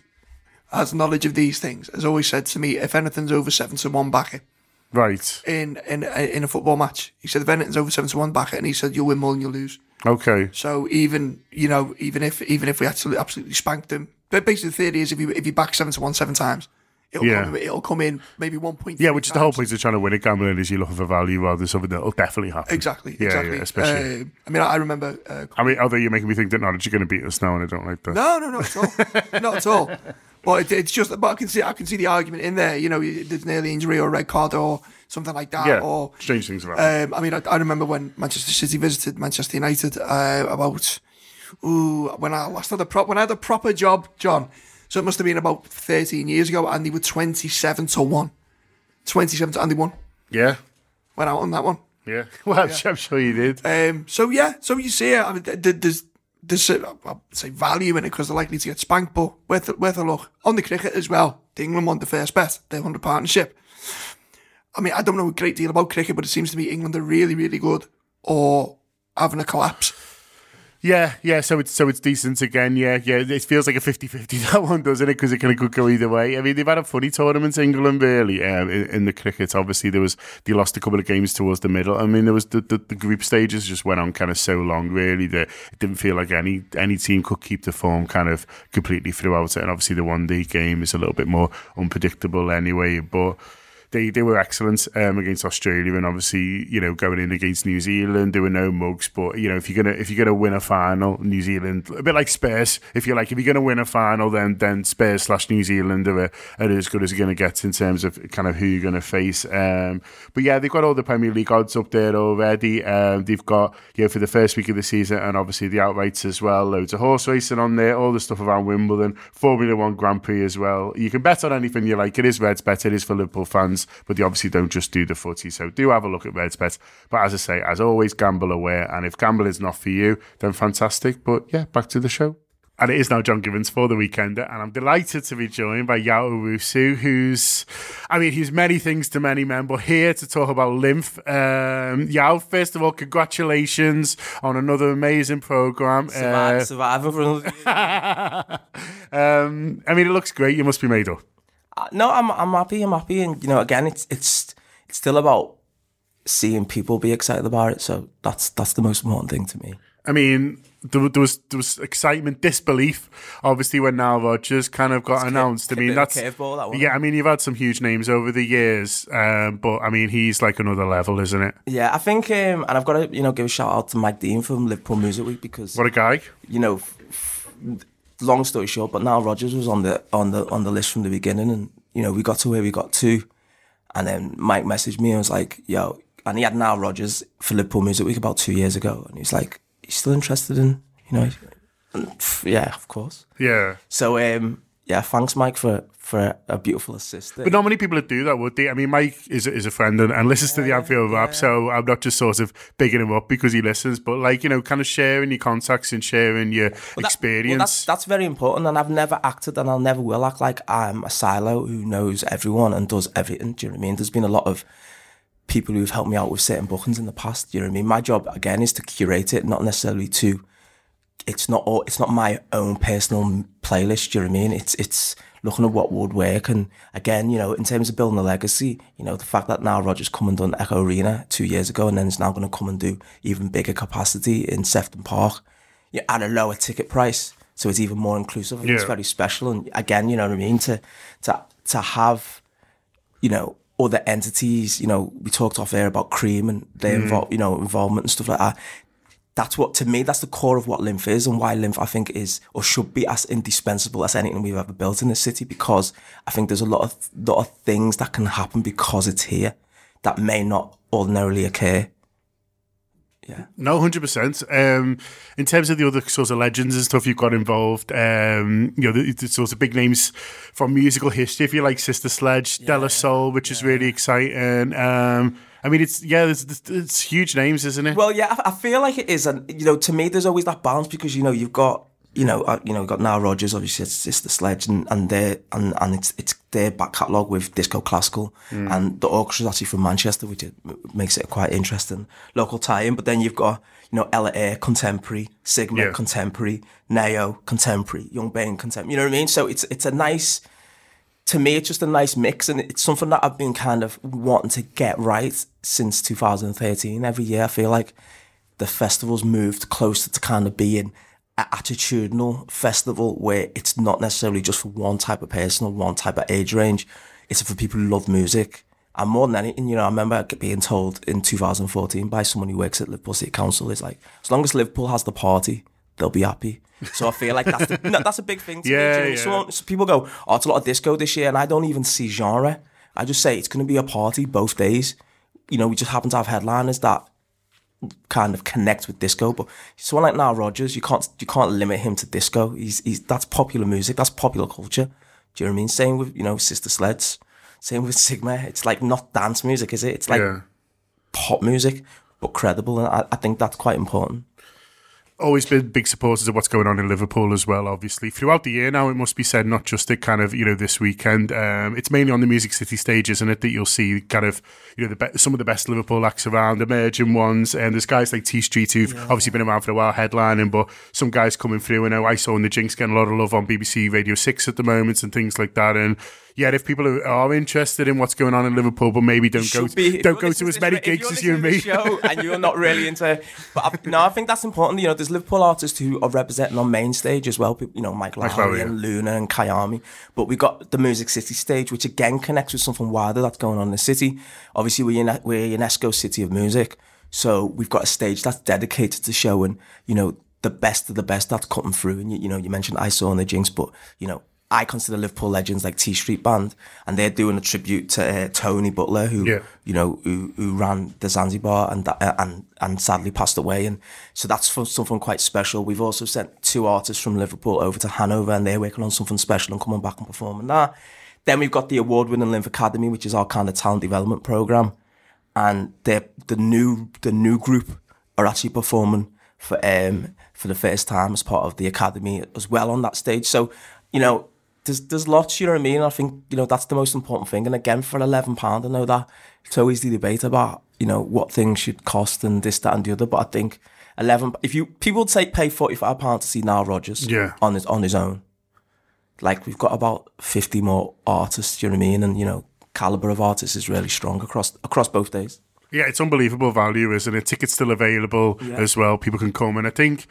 has knowledge of these things, has always said to me, if anything's over seven to one, back it Right. in in in a football match. He said if anything's over seven to one, back it, and he said you'll win more than you'll lose. Okay. So even you know even if even if we absolutely absolutely spanked them, but basically the theory is if you if you back seven to one seven times, it'll Yeah. come, it'll come in maybe one point. Yeah, which is the whole point of trying to win a gambling is you're looking for value rather than something that'll definitely happen. Exactly. Yeah, exactly. yeah, especially. Um, I mean, I, I remember. Uh, I mean, although you're making me think that Norwich are going to beat us now, and I don't like that. No, no, not at all. not at all. But it, it's just, but I can see, I can see the argument in there. You know, there's an early injury or a red card or something like that. yeah, Or, strange things around. um, I mean, I, I remember when Manchester City visited Manchester United uh, about, ooh, when I last had a prop, when I had a proper job, John. So it must have been about 13 years ago, and they were 27 to one. 27 to, and they won. yeah, Went out on that one. yeah. Well, I'm, sure- I'm sure you did. Um, so yeah, so you see. I mean, th- th- there's there's uh, I'll say value in it because they're likely to get spanked, but worth a- worth a look on the cricket as well. The England won the first bet, They won the partnership. I mean, I don't know a great deal about cricket, but it seems to me England are really, really good or having a collapse. Yeah, yeah. So it's so it's decent again. Yeah, yeah. It feels like a 50-50 that one, doesn't it? Because it kind of could go either way. I mean, they've had a funny tournament, England, really. Um, in, in the cricket, obviously, there was they lost a couple of games towards the middle. I mean, there was the, the, the group stages just went on kind of so long, really that it didn't feel like any any team could keep the form kind of completely throughout it. And obviously, the one day game is a little bit more unpredictable anyway, but they they were excellent um, against Australia, and obviously you know going in against New Zealand, there were no mugs. But you know if you're gonna if you're gonna win a final, New Zealand a bit like Spurs. If you're like if you're gonna win a final, then then Spurs slash New Zealand are, are as good as you're gonna get in terms of kind of who you're gonna face. Um, but yeah, they've got all the Premier League odds up there already. Um, they've got you know for the first week of the season, and obviously the outrights as well. Loads of horse racing on there, all the stuff around Wimbledon, Formula One Grand Prix as well. You can bet on anything you like. It is Reds Bet. It is for Liverpool fans, but they obviously don't just do the footy. So do have a look at Reds Bet. But as I say, as always, gamble aware. And if gambling is not for you, then fantastic. But yeah, back to the show. And it is now John Gibbons for the weekender, and I'm delighted to be joined by Yaw Owusu, who's, I mean, he's many things to many men, but here to talk about LIMF. Um, Yaw, first of all, congratulations on another amazing program. Survive, Uh, survive for another year. um, I mean, it looks great. You must be made up. No, I'm I'm happy. I'm happy, and you know, again, it's it's it's still about seeing people be excited about it. So that's that's the most important thing to me. I mean, there, there was there was excitement, disbelief, obviously when Nile Rodgers kind of got announced. I mean, that's curveball, that yeah. I mean, you've had some huge names over the years, um, but I mean, he's like another level, isn't it? Yeah, I think, um, and I've got to you know give a shout out to Mike Dean from Liverpool Music Week because What a guy! you know, f- f- long story short, but Nile Rodgers was on the on the on the list from the beginning, and you know we got to where we got to, and then Mike messaged me and was like, "Yo," and he had Nile Rodgers for Liverpool Music Week about two years ago, and he's like, "He's still interested in you know." And, yeah, of course. Yeah, So um, yeah, thanks Mike for for a beautiful assist. there. but not many people would do that, would they? I mean, Mike is is a friend and, and listens to the Anfield Wrap, so I'm not just sort of bigging him up because he listens, but like you know, kind of sharing your contacts and sharing your Well, that- experience. well, that's that's very important, and I've never acted, and I'll never will act like I'm a silo who knows everyone and does everything. Do you know what I mean? There's been a lot of people who've helped me out with certain bookings in the past. Do you know what I mean? My job again is to curate it, not necessarily to. It's not all. It's not my own personal playlist. Do you know what I mean? It's it's looking at what would work, and again, you know, in terms of building a legacy, you know, the fact that Nile Rodgers come and done Echo Arena two years ago, and then is now going to come and do even bigger capacity in Sefton Park yeah, at a lower ticket price. So it's even more inclusive. I think It's very special. And again, you know what I mean? To to to have, you know, other entities, you know, we talked off air about cream and their mm. invol- you know, involvement and stuff like that. That's what to me, that's the core of what LIMF is and why LIMF I think is or should be as indispensable as anything we've ever built in this city because I think there's a lot of lot of things that can happen because it's here that may not ordinarily occur. Yeah. No, hundred percent. Um, in terms of the other sorts of legends and stuff you've got involved, um, you know, the, the sorts of big names from musical history, if you like, Sister Sledge, De La Soul, which is really exciting. Um, I mean, it's yeah, it's, it's, it's huge names, isn't it? Well, yeah, I, I feel like it is, and you know, to me, there's always that balance because you know you've got you know, uh, you know, we've got Nile Rodgers, obviously it's, it's the sledge and, and they and, and it's, it's their back catalogue with disco classical and the orchestra's actually from Manchester, which it, makes it quite interesting local tie-in. But then you've got, you know, Ella Eyre, contemporary, Sigma, Yeah. contemporary, Neo, contemporary, Young Bane, contemporary, you know what I mean? So it's, it's a nice, to me, it's just a nice mix, and it's something that I've been kind of wanting to get right since 2013. Every year, I feel like the festival's moved closer to kind of being attitudinal festival where it's not necessarily just for one type of person or one type of age range. It's for people who love music. And more than anything, you know, I remember being told in 2014 by someone who works at Liverpool City Council, is like, as long as Liverpool has the party, they'll be happy. So I feel like that's the, no, that's a big thing to Yeah, me. do you know what I mean? yeah. So people go, oh, it's a lot of disco this year, and I don't even see genre. I just say it's going to be a party both days. You know, we just happen to have headliners that kind of connect with disco. But someone like Nile Rodgers, you can't you can't limit him to disco. He's he's that's popular music. That's popular culture. Do you know what I mean? Same with you know Sister Sledge. Same with Sigma. It's like not dance music, is it? It's like yeah. pop music, but credible, and I, I think that's quite important. Always been big supporters of what's going on in Liverpool as well. Obviously, throughout the year now, it must be said, not just at kind of you know this weekend. Um, it's mainly on the Music City stage, isn't it? That you'll see kind of you know the be- some of the best Liverpool acts around, emerging ones, and there's guys like Tea Street who've obviously been around for a while, headlining, but some guys coming through. I know I saw in the Jinx getting a lot of love on BBC Radio Six at the moment and things like that, and. Yeah, if people are- are interested in what's going on in Liverpool, but maybe don't go should be- don't go to as many ra- if you're gigs as you and me. show and you're not really into, but I, no, I think that's important. You know, there's Liverpool artists who are representing on main stage as well. people- You know, Mike Mike Lowry and Luna and Kayami. But we got the Music City stage, which again connects with something wider that's going on in the city. Obviously, we're in we're UNESCO City of Music, so we've got a stage that's dedicated to showing, you know, the best of the best that's cutting through. And you, you know, you mentioned I saw in the Jinx, but you know. I consider Liverpool legends like Tea Street Band, and they're doing a tribute to uh, Tony Butler, who Yeah. you know, who, who ran the Zanzibar and that- uh, and and sadly passed away. And so that's for something quite special. We've also sent two artists from Liverpool over to Hanover, and they're working on something special and coming back and performing that. Then we've got the award-winning LIMF Academy, which is our kind of talent development program, and they the new the new group are actually performing for um for the first time as part of the academy as well on that stage. So you know. There's, there's lots, you know what I mean? I think, you know, that's the most important thing. And again, for £11, I know that it's always the debate about, you know, what things should cost and this, that, and the other. But I think 11, if you, people would say pay £45 to see Nile Rodgers Yeah. on his, on his own. Like, we've got about 50 more artists, you know what I mean? And, you know, caliber of artists is really strong across, across both days. Yeah, it's unbelievable value, isn't it? Tickets still available as well. People can come, and I think,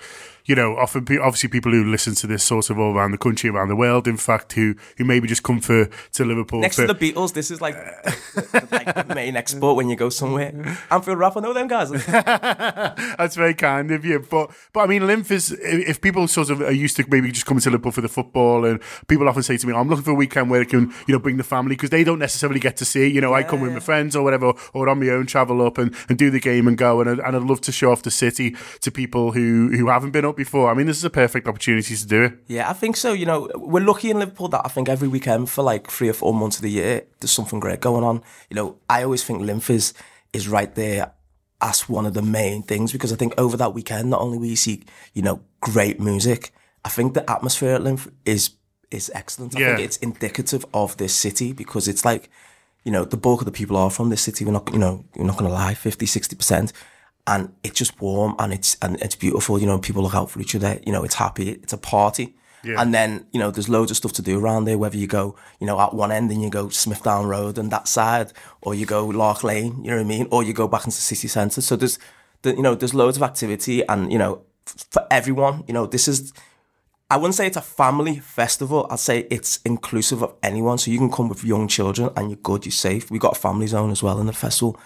you know, often pe- obviously people who listen to this sort of all around the country, around the world, in fact, who who maybe just come for to Liverpool. Next for, to the Beatles, this is like, like the main export when you go somewhere. Anfield Wrap, I know them guys. That's very kind of you. But but I mean, LIMF is if people sort of are used to maybe just coming to Liverpool for the football, and people often say to me, "I'm looking for a weekend where I can you know bring the family because they don't necessarily get to see. You know, I come with my friends or whatever, or on my own, travel up and, and do the game and go. And and I'd love to show off the city to people who who haven't been before. I mean, this is a perfect opportunity to do it. Yeah, I think so. You know, we're lucky in Liverpool that I think every weekend for like three or four months of the year, there's something great going on. You know, I always think LIMF is, is right there as one of the main things because I think over that weekend, not only will you see, you know, great music, I think the atmosphere at LIMF is is excellent. I Yeah. think it's indicative of this city because it's like, you know, the bulk of the people are from this city. We're not, you know, you're not going to lie, 50, 60%. And it's just warm and it's, and it's beautiful. You know, people look out for each other. You know, it's happy. It's a party. And then, you know, there's loads of stuff to do around there, whether you go, you know, at one end and you go Smithdown Road and that side, or you go Lark Lane, you know what I mean? Or you go back into the city centre. So there's, the, you know, there's loads of activity and, you know, f- for everyone, you know, this is, I wouldn't say it's a family festival. I'd say it's inclusive of anyone. So you can come with young children and you're good, you're safe. We got a family zone as well in the festival.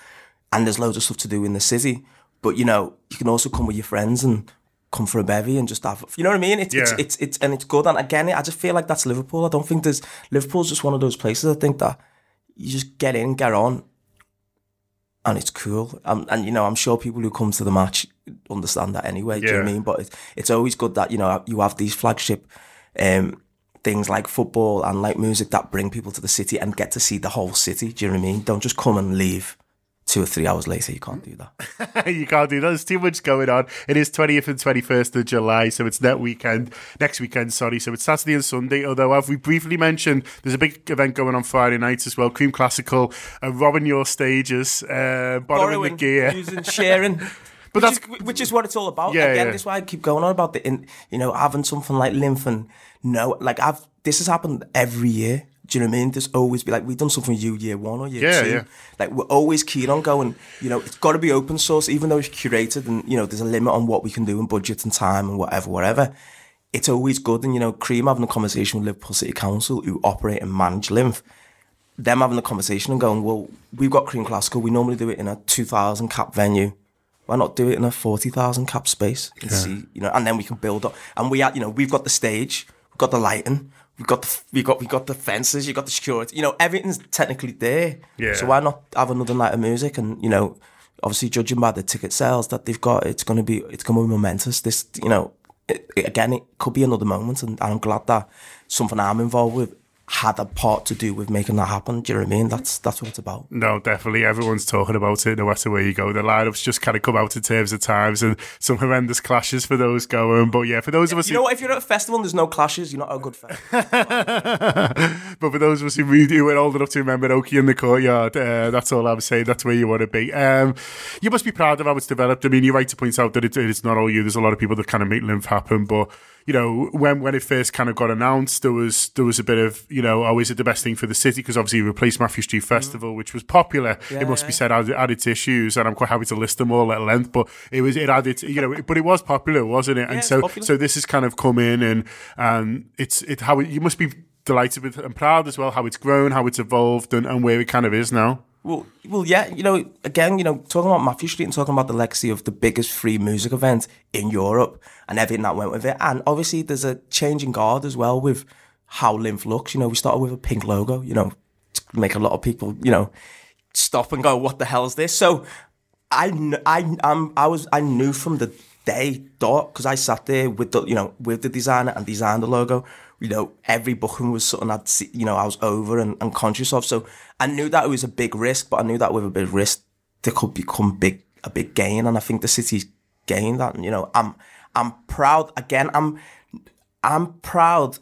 And there's loads of stuff to do in the city. But you know, you can also come with your friends and come for a bevy and just have you know what I mean? It's it's, Yeah. it's it's and it's good. And again, I just feel like that's Liverpool. I don't think there's Liverpool's just one of those places. I think that you just get in, get on, and it's cool. Um, and you know, I'm sure people who come to the match understand that anyway. Do you know what I mean? But it's, it's always good that you know you have these flagship um, things like football and like music that bring people to the city and get to see the whole city. Do you know what I mean? Don't just come and leave two or three hours later, you can't do that. you can't do that. There's too much going on. It is 20th and 21st of July, so it's net weekend, next weekend, sorry. So it's Saturday and Sunday. Although, as we briefly mentioned, there's a big event going on Friday night as well. Cream Classical, uh, robbing your stages, uh, borrowing, the gear. using, sharing. But which that's- is, which is what it's all about. Yeah, Again, yeah. this is why I keep going on about the, in, you know, having something like LIMF and no, like I've, this has happened every year. Do you know what I mean? There's always be like, we've done something you year one or year Yeah, two. yeah. Like we're always keen on going, you know, it's got to be open source, even though it's curated and, you know, there's a limit on what we can do and budget and time and whatever, whatever. It's always good. And, you know, Cream having a conversation with Liverpool City Council who operate and manage LIMF them having the conversation and going, well, we've got Cream Classical. We normally do it in a 2,000 cap venue. Why not do it in a 40,000 cap space? And see, you know, and then we can build up. And we, had, you know, we've got the stage, we've got the lighting, we've got the, we got, we got the fences, you got the security. You know, everything's technically there. Yeah. So why not have another night of music? And you know, obviously judging by the ticket sales that they've got, it's going to be, it's to be momentous. This, you know, it, it- again, it could be another moment, and I'm glad that something I'm involved with had a part to do with making that happen. Do you know what I mean? That's that's what it's about. No, definitely. Everyone's talking about it no matter where you go. The lineups just kind of come out in terms of times and some horrendous clashes for those going. But yeah, for those of us You who know what? If you're at a festival and there's no clashes, you're not a good fan. but for those of us who really were old enough to remember Oki in the courtyard, uh, that's all I'm saying. That's where you want to be. Um, you must be proud of how it's developed. I mean, you're right to point out that it, it's not all you. There's a lot of people that kind of make LIMF happen. But you know, when when it first kind of got announced, there was there was a bit of you know, oh, is it the best thing for the city? Because obviously, you replaced Mathew Street mm-hmm. Festival, which was popular. it must be said added, had its issues, and I'm quite happy to list them all at length. But it was it had its you know, but it was popular, wasn't it? and it's so popular. so this has kind of come in and and it's it how it, you must be delighted with and proud as well how it's grown, how it's evolved, and, and where it kind of is now. Well, well, yeah, you know, again, you know, talking about Mathew Street and talking about the legacy of the biggest free music event in Europe and everything that went with it. And obviously, there's a change in guard as well with how LIMF looks. You know, we started with a pink logo, you know, to make a lot of people, you know, stop and go, what the hell is this? So I, I, I was, I knew from the day dot because I sat there with the, you know, with the designer and designed the logo. You know, every booking was something I'd, see, you know, I was over and, and conscious of. So I knew that it was a big risk, but I knew that with a big risk, there could become big, a big gain. And I think the city's gained that. And, you know, I'm, I'm proud. Again, I'm, I'm proud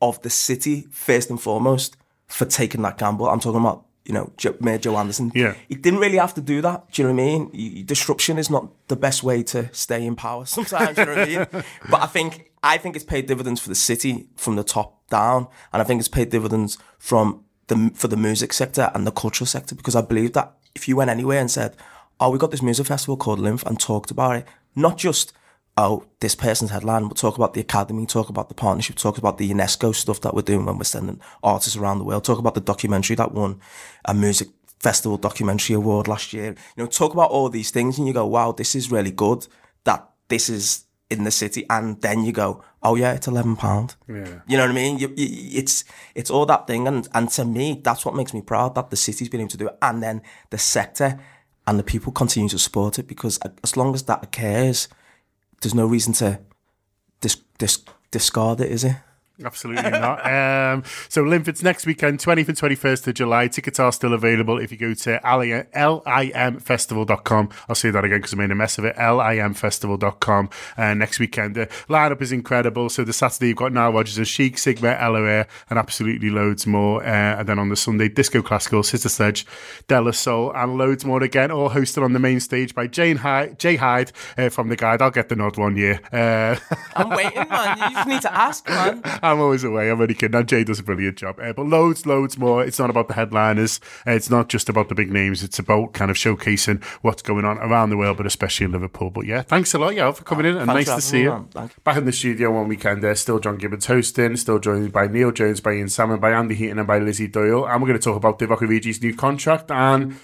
of the city first and foremost for taking that gamble. I'm talking about you know jo- Mayor Joe Anderson. Yeah. he didn't really have to do that. Do you know what I mean? Disruption is not the best way to stay in power. Sometimes, you know what I mean. But I think I think it's paid dividends for the city from the top down, and I think it's paid dividends from the for the music sector and the cultural sector because I believe that if you went anywhere and said, "Oh, we got this music festival called LIMF," and talked about it, not just oh, this person's headline, but talk about the academy, talk about the partnership, talk about the UNESCO stuff that we're doing when we're sending artists around the world, talk about the documentary that won a music festival documentary award last year. You know, talk about all these things and you go, wow, this is really good that this is in the city. And then you go, oh yeah, it's eleven pound. Yeah. You know what I mean? You, you, it's it's all that thing, and and to me, that's what makes me proud that the city's been able to do it, and then the sector and the people continue to support it because as long as that occurs, there's no reason to dis, dis, discard it, is it? Absolutely not. Um, so Linford's next weekend, 20th and 21st of July. Tickets are still available if you go to limfestival.com. I'll say that again because I made a mess of it. limfestival.com. Uh, next weekend. The lineup is incredible. So the Saturday, you've got Nile Rodgers and Chic, Sigma, LOA, and absolutely loads more. Uh, and then on the Sunday, Disco Classical, Sister Sledge, De La Soul, and loads more again, all hosted on the main stage by Jane Hyde, Jay Hyde uh, from The Guide. I'll get the nod one year. Uh, I'm waiting, man. You just need to ask, man. I'm always away. I'm only kidding. And Jay does a brilliant job. Uh, but loads, loads more. It's not about the headliners. Uh, it's not just about the big names. It's about kind of showcasing what's going on around the world, but especially in Liverpool. But yeah, thanks a lot, yeah, for coming in and nice to see you. man. Thank you. Back in the studio one weekend, uh, still John Gibbons hosting, still joined by Neil Jones, by Ian Salmon, by Andy Heaton, and by Lizzi Doyle. And we're going to talk about Divock Origi's new contract and.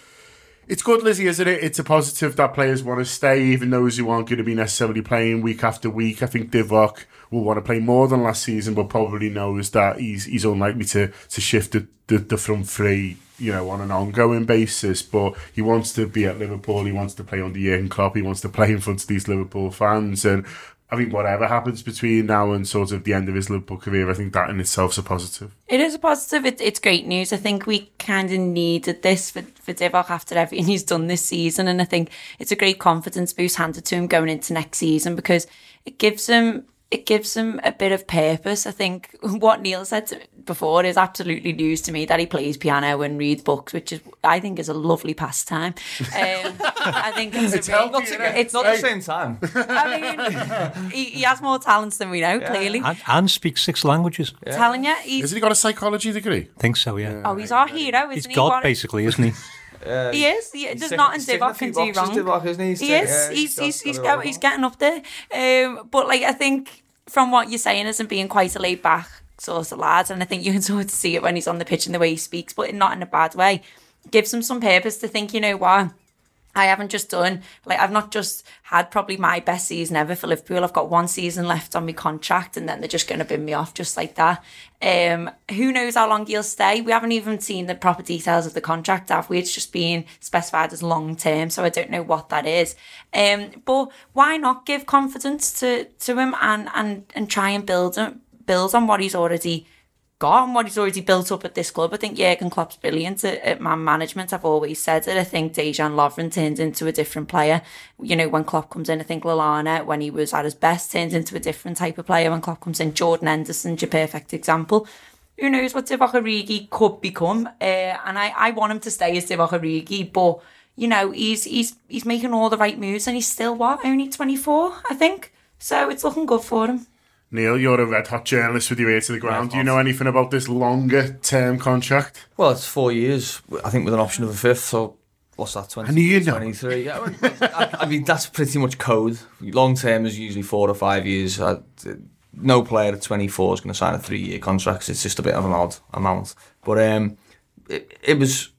It's good, Lizzi, isn't it? It's a positive that players want to stay, even those who aren't going to be necessarily playing week after week. I think Divock will want to play more than last season, but probably knows that he's he's unlikely to to shift the, the, the front three, you know, on an ongoing basis. But he wants to be at Liverpool. He wants to play under Jurgen Klopp. He wants to play in front of these Liverpool fans, and I think whatever happens between now and sort of the end of his Liverpool career, I think that in itself is a positive. It is a positive. It, it's great news. I think we kind of needed this for, for Divock after everything he's done this season. And I think it's a great confidence boost handed to him going into next season because it gives him it gives him a bit of purpose. I think what Neil said before is absolutely news to me that he plays piano and reads books, which is I think is a lovely pastime. Um, I think it's, It's a really, healthy, isn't it? it's Not the same time. I mean, he, he has more talents than we know. Clearly, And, and speaks six languages. telling you, he's Hasn't he got a psychology degree? think so, yeah. oh, he's our hero, isn't He's he? God, What- basically, isn't he? He is. He, there's tick- nothing he's ticking a Divock can do wrong. Divock, isn't he? He's He is. yeah, he's he's he's he's, go, he's getting up there. Um, but like I think from what you're saying isn't being quite a laid back sort of lad, and I think you can sort of see it when he's on the pitch and the way he speaks, but not in a bad way. Gives him some purpose to think, you know what. I haven't just done like I've not just had probably my best season ever for Liverpool. I've got one season left on my contract, and then they're just going to bin me off just like that. Um, who knows how long he'll stay? We haven't even seen the proper details of the contract, have we? It's just been specified as long term, so I don't know what that is. Um, but why not give confidence to to him and and and try and build build on what he's already got and what he's already built up at this club. I think Jurgen Klopp's brilliant at, at man management. I've always said it. I think Dejan Lovren turns into a different player. You know, when Klopp comes in, I think Lallana, when he was at his best, turns into a different type of player. When Klopp comes in, Jordan Henderson's your perfect example. Who knows what Divock Origi could become? Uh, and I, I want him to stay as Divock Origi, but you know, he's he's he's making all the right moves, and he's still what only twenty four, I think. So it's looking good for him. Neil, you're a red hot journalist with your ear to the ground. Do you know anything about this longer term contract? Well, it's four years, I think, with an option of a fifth. So what's that? 20, I knew you'd know. 23. Yeah, I, I mean, that's pretty much code. Long term is usually four or five years. I, no player at 24 is going to sign a three year contract. It's just a bit of an odd amount. But um, it, it was.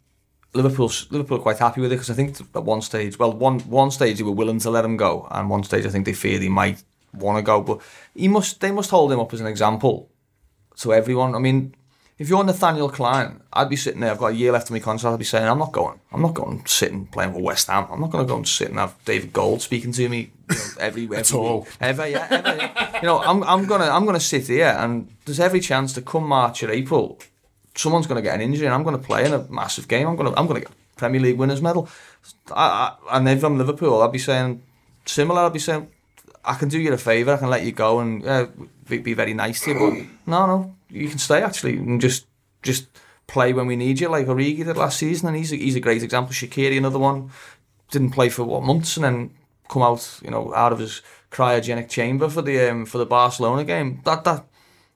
Liverpool, Liverpool are quite happy with it because I think at one stage, well, one one stage they were willing to let him go, and one stage I think they feared he might want to go. But he must, they must hold him up as an example to everyone. I mean, if you're Nathaniel Clyne, I'd be sitting there. I've got a year left of my contract. I'd be saying, I'm not going. I'm not going sitting playing for West Ham. I'm not going to go and sit and have David Gold speaking to me you know, every every At all. ever. Yeah, ever. yeah. You know, I'm I'm gonna I'm gonna sit here, and there's every chance to come March or April, someone's gonna get an injury, and I'm gonna play in a massive game. I'm gonna I'm gonna get Premier League winners medal. I, I, and if I'm Liverpool, I'd be saying similar. I'd be saying I can do you a favour. I can let you go and uh, be, be very nice to you. But no, no, you can stay actually and just just play when we need you, like Origi did last season. And he's a, he's a great example. Shaqiri, another one, didn't play for what months and then come out, you know, out of his cryogenic chamber for the um, for the Barcelona game. That that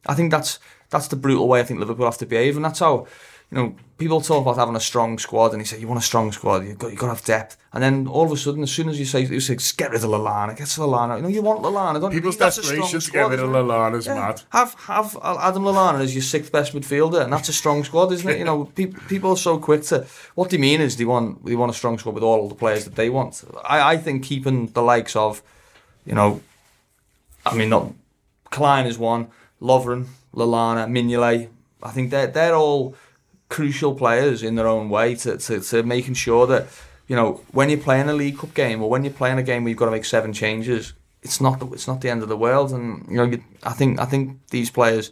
I think that's that's the brutal way I think Liverpool have to behave, and that's how you know people talk about having a strong squad, and they say you want a strong squad, you've got you got to have depth, and then all of a sudden, as soon as you say you say get rid of Lallana, get to Lallana, you know you want Lallana, don't People's? That's desperation to get rid of isn't it? Lallana's Yeah. mad. Have have Adam Lallana as your sixth best midfielder, and that's a strong squad, isn't it? You know, people people are so quick to. What they mean is they want they want a strong squad with all the players that they want. I, I think keeping the likes of, you know, I mean not Clyne is one, Lovren, Lallana, Mignolet. I think they're they're all crucial players in their own way to, to, to making sure that you know when you're playing a League Cup game or when you're playing a game where you've got to make seven changes, it's not the, it's not the end of the world. And you know, you- I think I think these players,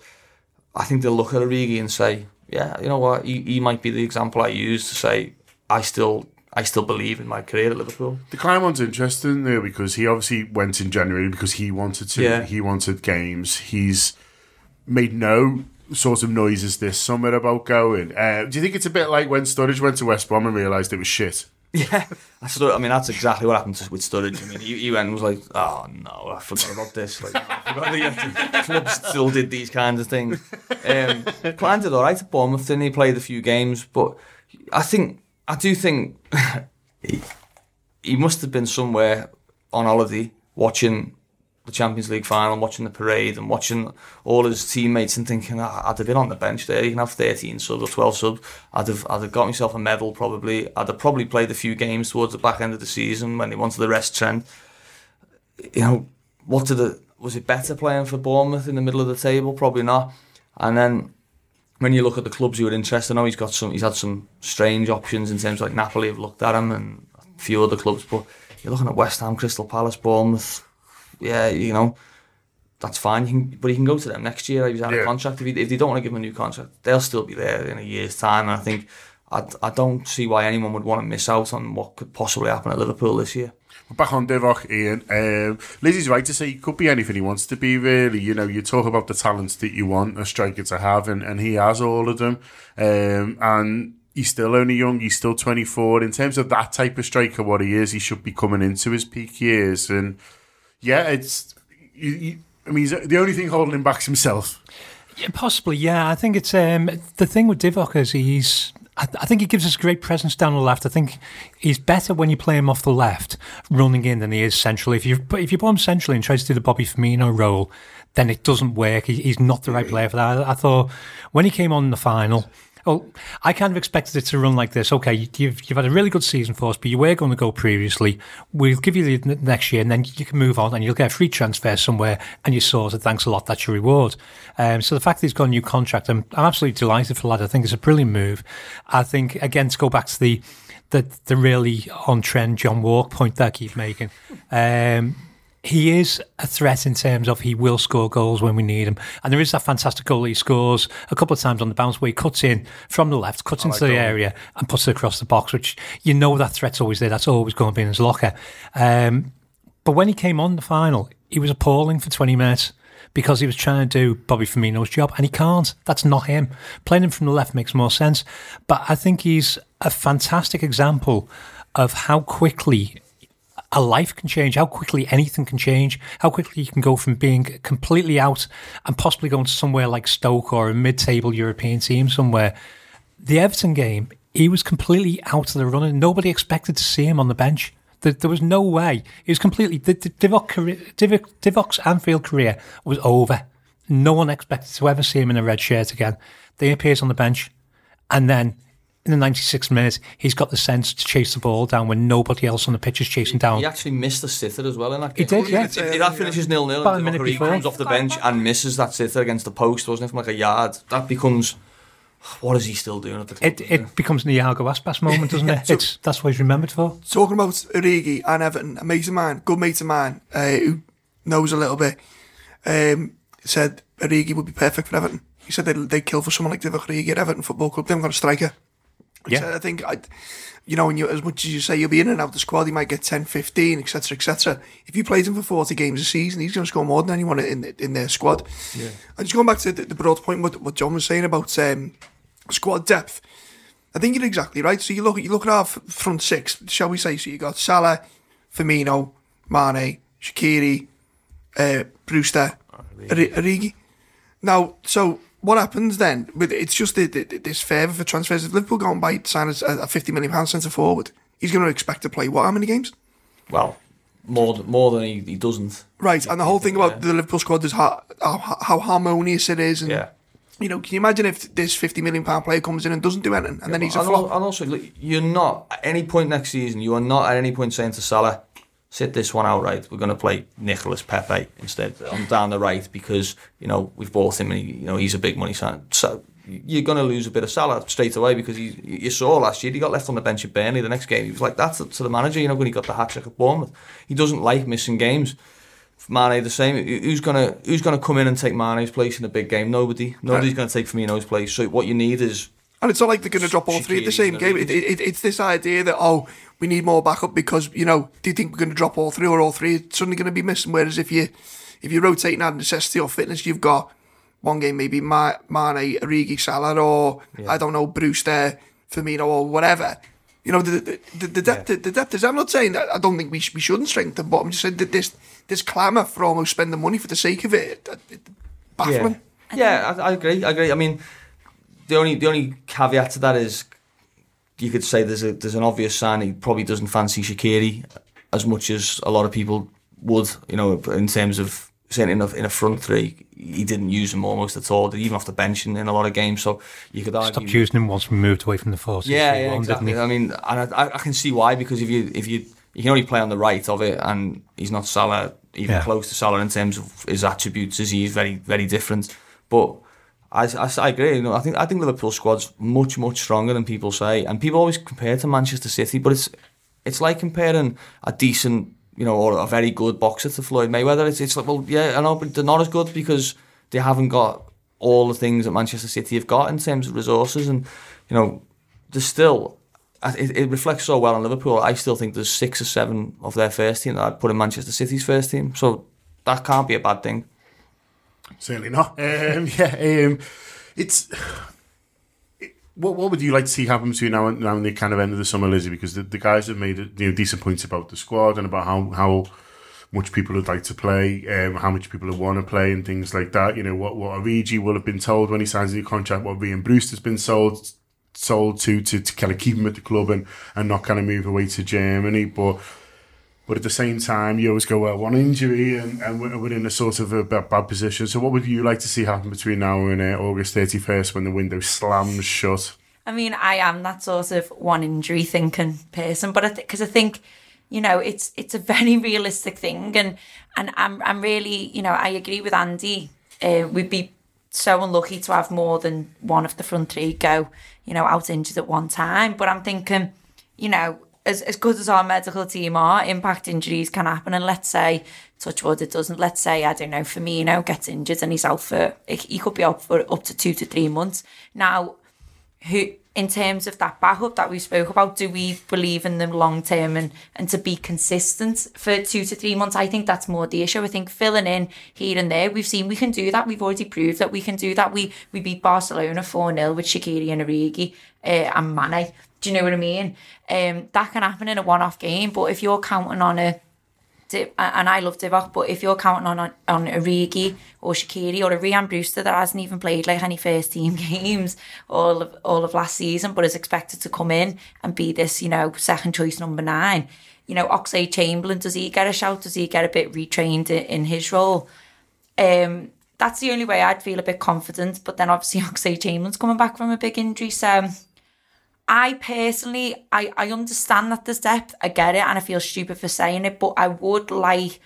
I think they'll look at Origi and say, yeah, you know what, he, he might be the example I use to say I still I still believe in my career at Liverpool. The Clyne one's interesting though because he obviously went in January because he wanted to. Yeah. He wanted games. He's made no sort of noises this summer about going. Uh, do you think it's a bit like when Sturridge went to West Brom and realised it was shit? Yeah, I, I mean that's exactly what happened to- with Sturridge. I mean, he, he went and was like, "Oh no, I forgot about this." Like, I forgot the club still did these kinds of things. Um, Clyne did all right at Bournemouth, didn't he? Played a few games, but I think I do think he, he must have been somewhere on holiday watching the Champions League final, and watching the parade, and watching all his teammates, and thinking, "Ah, I'd have been on the bench there. You can have 13 subs or 12 subs. I'd have, I'd have got myself a medal probably. I'd have probably played a few games towards the back end of the season when they wanted the rest trend. You know, what did the was it better playing for Bournemouth in the middle of the table? Probably not. And then when you look at the clubs who are interested, I know he's got some. He's had some strange options in terms of like Napoli have looked at him and a few other clubs, but you're looking at West Ham, Crystal Palace, Bournemouth. Yeah, you know, that's fine. Can, but he can go to them next year. He's out Yeah. of contract. If, he, if they don't want to give him a new contract, they'll still be there in a year's time. And I think I, I don't see why anyone would want to miss out on what could possibly happen at Liverpool this year. Back on Divock, Ian. Um, Lizzi's right to say he could be anything he wants to be, really. You know, you talk about the talents that you want a striker to have, and, and he has all of them. Um, and he's still only young, he's still 24. In terms of that type of striker, what he is, he should be coming into his peak years. And yeah, it's. You, you, I mean, the only thing holding him back is himself. Yeah, possibly, yeah. I think it's um, the thing with Divock is he's. I, I think he gives us great presence down the left. I think he's better when you play him off the left, running in, than he is centrally. If you if you put him centrally and tries to do the Bobby Firmino role, then it doesn't work. He, he's not the right player for that. I, I thought when he came on in the final. Oh, I kind of expected it to run like this. Okay, you- you've you've had a really good season for us, but you were going to go previously. We'll give you the next year, and then you can move on, and you'll get a free transfer somewhere, and you're sorted. Thanks a lot. That's your reward. Um, so the fact that he's got a new contract, I'm, I'm absolutely delighted for the lad. I think it's a brilliant move. I think again to go back to the the, the really on trend John Walk point that I keep making. Um, he is a threat in terms of he will score goals when we need him. And there is that fantastic goal he scores a couple of times on the bounce where he cuts in from the left, cuts into the area and puts it across the box, which you know that threat's always there. That's always going to be in his locker. Um, but when he came on the final, he was appalling for 20 minutes because he was trying to do Bobby Firmino's job and he can't. That's not him. Playing him from the left makes more sense. But I think he's a fantastic example of how quickly a life can change, how quickly anything can change, how quickly you can go from being completely out and possibly going to somewhere like Stoke or a mid table European team somewhere. The Everton game, he was completely out of the running. Nobody expected to see him on the bench. There, there was no way. He was completely. The, the Divock career, Divock, Divock's Anfield career was over. No one expected to ever see him in a red shirt again. Then he appears on the bench, and then in the 96th minute, he's got the sense to chase the ball down when nobody else on the pitch is chasing down. He actually missed the sitter as well in that game. He did, yeah. If, if that finishes nil nil, About a and minute Divock before. comes off the bench and misses that sitter against the post, wasn't it, from like a yard? That becomes what is he still doing at the club? It it becomes an Iago Aspas moment, doesn't it? So- It's that's what he's remembered for. Talking about Origi and Everton, a mate of mine, good mate of mine, uh, who knows a little bit, um, said Origi would be perfect for Everton. He said they'd, they'd kill for someone like Divock Origi at Everton Football Club. They haven't got a striker. He Yeah. I think, I, you know, when you, as much as you say you'll be in and out of the squad, he might get 10, 15, etc., etc. If you played him for 40 games a season, he's going to score more than anyone in in their squad. Yeah. And just going back to the, the broad point, what, what John was saying about um, squad depth, I think you're exactly right. So you look, at you look at our front six, shall we say? So you got Salah, Firmino, Mane, Shaqiri, uh, Brewster, Origi. Origi. Now, so what happens then? With it's just the, the, this favour for transfers. If Liverpool go and buy sign a, a fifty million pound centre forward, he's going to expect to play what? How many games? well, more more than he, he doesn't. Right, and the whole thing about the Liverpool squad is how, how, how harmonious it is, and Yeah. you know, can you imagine if this fifty million pound player comes in and doesn't do anything, and then he's a and, flop? al- and also, look, you're not at any point next season. You are not at any point saying to Salah, "Sit this one out right. We're going to play Nicholas Pepe instead on down the right because you know we've bought him and he, you know he's a big money sign." So you're going to lose a bit of Salah straight away because he, you saw last year he got left on the bench at Burnley. The next game he was like that to, to the manager. You know when he got the hat trick at Bournemouth, he doesn't like missing games. Mane the same. Who's gonna Who's gonna come in and take Mane's place in a big game? Nobody. Nobody's going to take Firmino's place. So what you need is And it's not like they're going to drop all three at the same game. It, it, it's this idea that oh, we need more backup because you know, do you think we're going to drop all three or all three? It's suddenly going to be missing. Whereas if you if you're rotating out of necessity or fitness, you've got one game maybe Ma- Mane, Origi, Salah, or I don't know Bruce Brewster, Firmino, or whatever. You know, the the, the, the depth the depth is. I'm not saying that I don't think we sh- we shouldn't strengthen, but I'm just saying that this this clamour for almost spending money for the sake of it, it, it baffling. Yeah, I, I agree. I agree. I mean, the only the only caveat to that is you could say there's a there's an obvious sign he probably doesn't fancy Shaqiri as much as a lot of people would. You know, in terms of saying in a, in a front three, he didn't use him almost at all. Even off the bench in, in a lot of games. So you could argue. Stopped using him once we moved away from the force. Yeah, yeah, exactly. I mean, and I, I can see why because if you if you you can only play on the right of it, and he's not Salah even Yeah. close to Salah in terms of his attributes, as he is very very different. But I, I, I agree. You know, I think I think Liverpool squad's much much stronger than people say, and people always compare to Manchester City, but it's it's like comparing a decent you know, or a very good boxer to Floyd Mayweather. It's, it's like, well, yeah, I know, but they're not as good because they haven't got all the things that Manchester City have got in terms of resources. And, you know, there's still, it, it reflects so well on Liverpool. I still think there's six or seven of their first team that I'd put in Manchester City's first team. So that can't be a bad thing. Certainly not. Um, yeah, um, it's. it- What, what would you like to see happen between now and now and the kind of end of the summer, Lizzi? Because the, the guys have made you know decent points about the squad and about how how much people would like to play, um, how much people would want to play, and things like that. You know what what Origi will have been told when he signs a new contract, what Ian Bruce has been sold sold to to, to kind of keep him at the club and, and not kind of move away to Germany, but. But at the same time, you always go, well, one injury and, and we're in a sort of a bad, position. So what would you like to see happen between now and uh, August 31st when the window slams shut? I mean, I am that sort of one injury thinking person, but I because I think, you know, it's it's a very realistic thing, and and I'm I'm really, you know, I agree with Andy. Uh, we'd be so unlucky to have more than one of the front three go, you know, out injured at one time. But I'm thinking, you know, as as good as our medical team are, impact injuries can happen, and let's say. Touch wood, it doesn't. Let's say I don't know. Firmino gets injured and he's out for. He could be out for up to two to three months. Now, who in terms of that backup that we spoke about, do we believe in them long term and, and to be consistent for two to three months? I think that's more the issue. I think filling in here and there, we've seen we can do that. We've already proved that we can do that. We we beat Barcelona 4 0 with Shaqiri and Origi uh, and Mane. Do you know what I mean? Um, that can happen in a one off game, but if you're counting on a And I love Divock, but if you're counting on on, on Origi or Shaqiri or a Rian Brewster that hasn't even played like any first team games all of all of last season, but is expected to come in and be this, you know, second choice number nine. You know, Oxlade Chamberlain, does he get a shout? Does he get a bit retrained in, in his role? Um, that's the only way I'd feel a bit confident. But then obviously Oxlade Chamberlain's coming back from a big injury, so I personally, I, I understand that there's depth. I get it, and I feel stupid for saying it, but I would like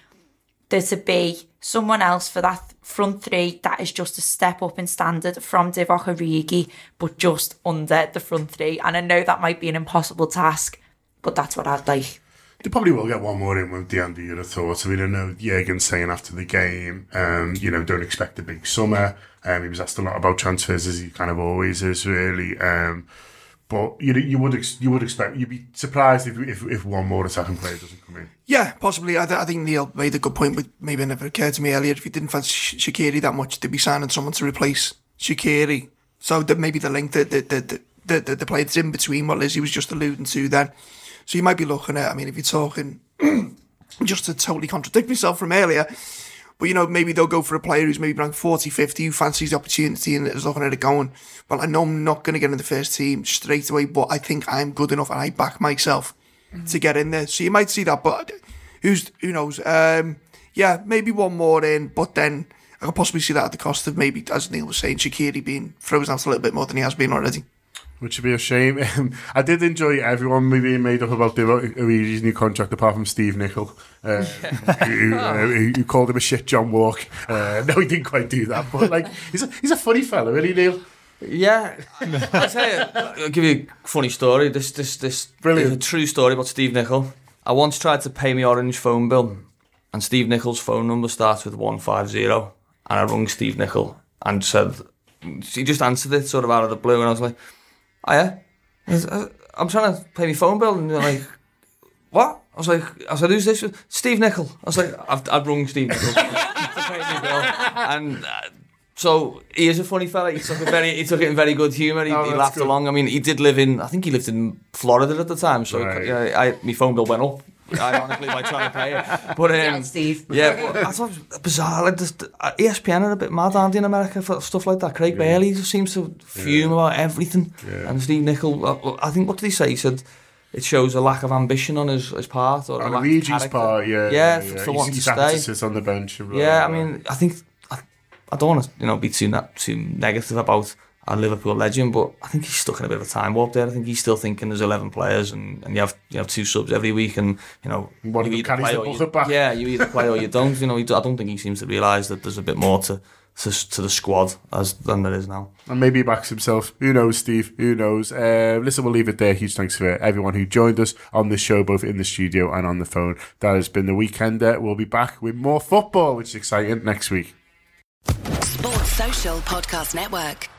there to be someone else for that front three that is just a step up in standard from Divock Origi, but just under the front three. And I know that might be an impossible task, but that's what I'd like. They probably will get one more in with end you'd have thought. I mean, I know Jurgen saying after the game, um, you know, don't expect a big summer. Um, he was asked a lot about transfers, as he kind of always is, really. Um, but you you would ex- you would expect you'd be surprised if if, if one more attacking player doesn't come in. Yeah, possibly. I, th- I think Neil made a good point, but maybe it never occurred to me earlier. If you didn't fancy Sh- Shaqiri that much, they'd be signing someone to replace Shaqiri. So that maybe the link that the the, the, the, the, the player that's in between what Lizzi was just alluding to then. So you might be looking at, I mean, if you're talking, just to totally contradict myself from earlier, but you know, maybe they'll go for a player who's maybe ranked 40, 50, who fancies the opportunity and is looking at it going, well, I know I'm not going to get in the first team straight away, but I think I'm good enough and I back myself to get in there. So you might see that, but who's who knows? Um, yeah, maybe one more in, but then I could possibly see that at the cost of maybe, as Neil was saying, Shaqiri being frozen out a little bit more than he has been already. Which would be a shame. Um, I did enjoy everyone being made up about Origi's new contract, apart from Steve Nicol, uh, who, uh, who, who called him a shit John Walk. Uh, no, he didn't quite do that, but like he's a, he's a funny fella, really, Neil. Yeah, I'll tell you. I'll give you a funny story. This, this, this Brilliant. is a true story about Steve Nicol. I once tried to pay my Orange phone bill, and Steve Nicol's phone number starts with one five zero, and I rung Steve Nicol and said he just answered it sort of out of the blue, and I was like, "Oh yeah, He says, "Uh, I'm trying to pay my phone bill," and they're like. What? I was like, I said, who's this? Steve Nicol. I was like, I've, I've rung Steve Nicol to pay me bill. And uh, so he is a funny fella. He took it very, he took it in very good humour. He, Oh, he that's laughed good. along. I mean, he did live in, I think he lived in Florida at the time. So Right. yeah, I, my phone bill went up. Ironically, by trying to pay it, but um, Yeah, Steve. yeah, but I thought it was bizarre. Like this, uh, ESPN are a bit mad, aren't they, in America for stuff like that? Craig Burley just seems to fume about everything, Yeah. and Steve Nicol, uh, I think what did he say? He said it shows a lack of ambition on his, his part or a On lack of Origi's character. part, yeah. yeah, for, for wanting to stay. to sit on the bench. Blah, Yeah, I blah, blah. mean, I think I, I don't want to you know be too na- too negative about a Liverpool legend, but I think he's stuck in a bit of a time warp there. I think he's still thinking there's 11 players and, and you have you have two subs every week and, you know... One you of back. Yeah, you either play or you don't. You know, I don't think he seems to realise that there's a bit more to, to, to the squad as than there is now. And maybe he backs himself. Who knows, Steve? Who knows? Uh, listen, we'll leave it there. Huge thanks for everyone who joined us on this show, both in the studio and on the phone. That has been The weekend. Uh, we'll be back with more football, which is exciting, next week. Sports Social Podcast Network.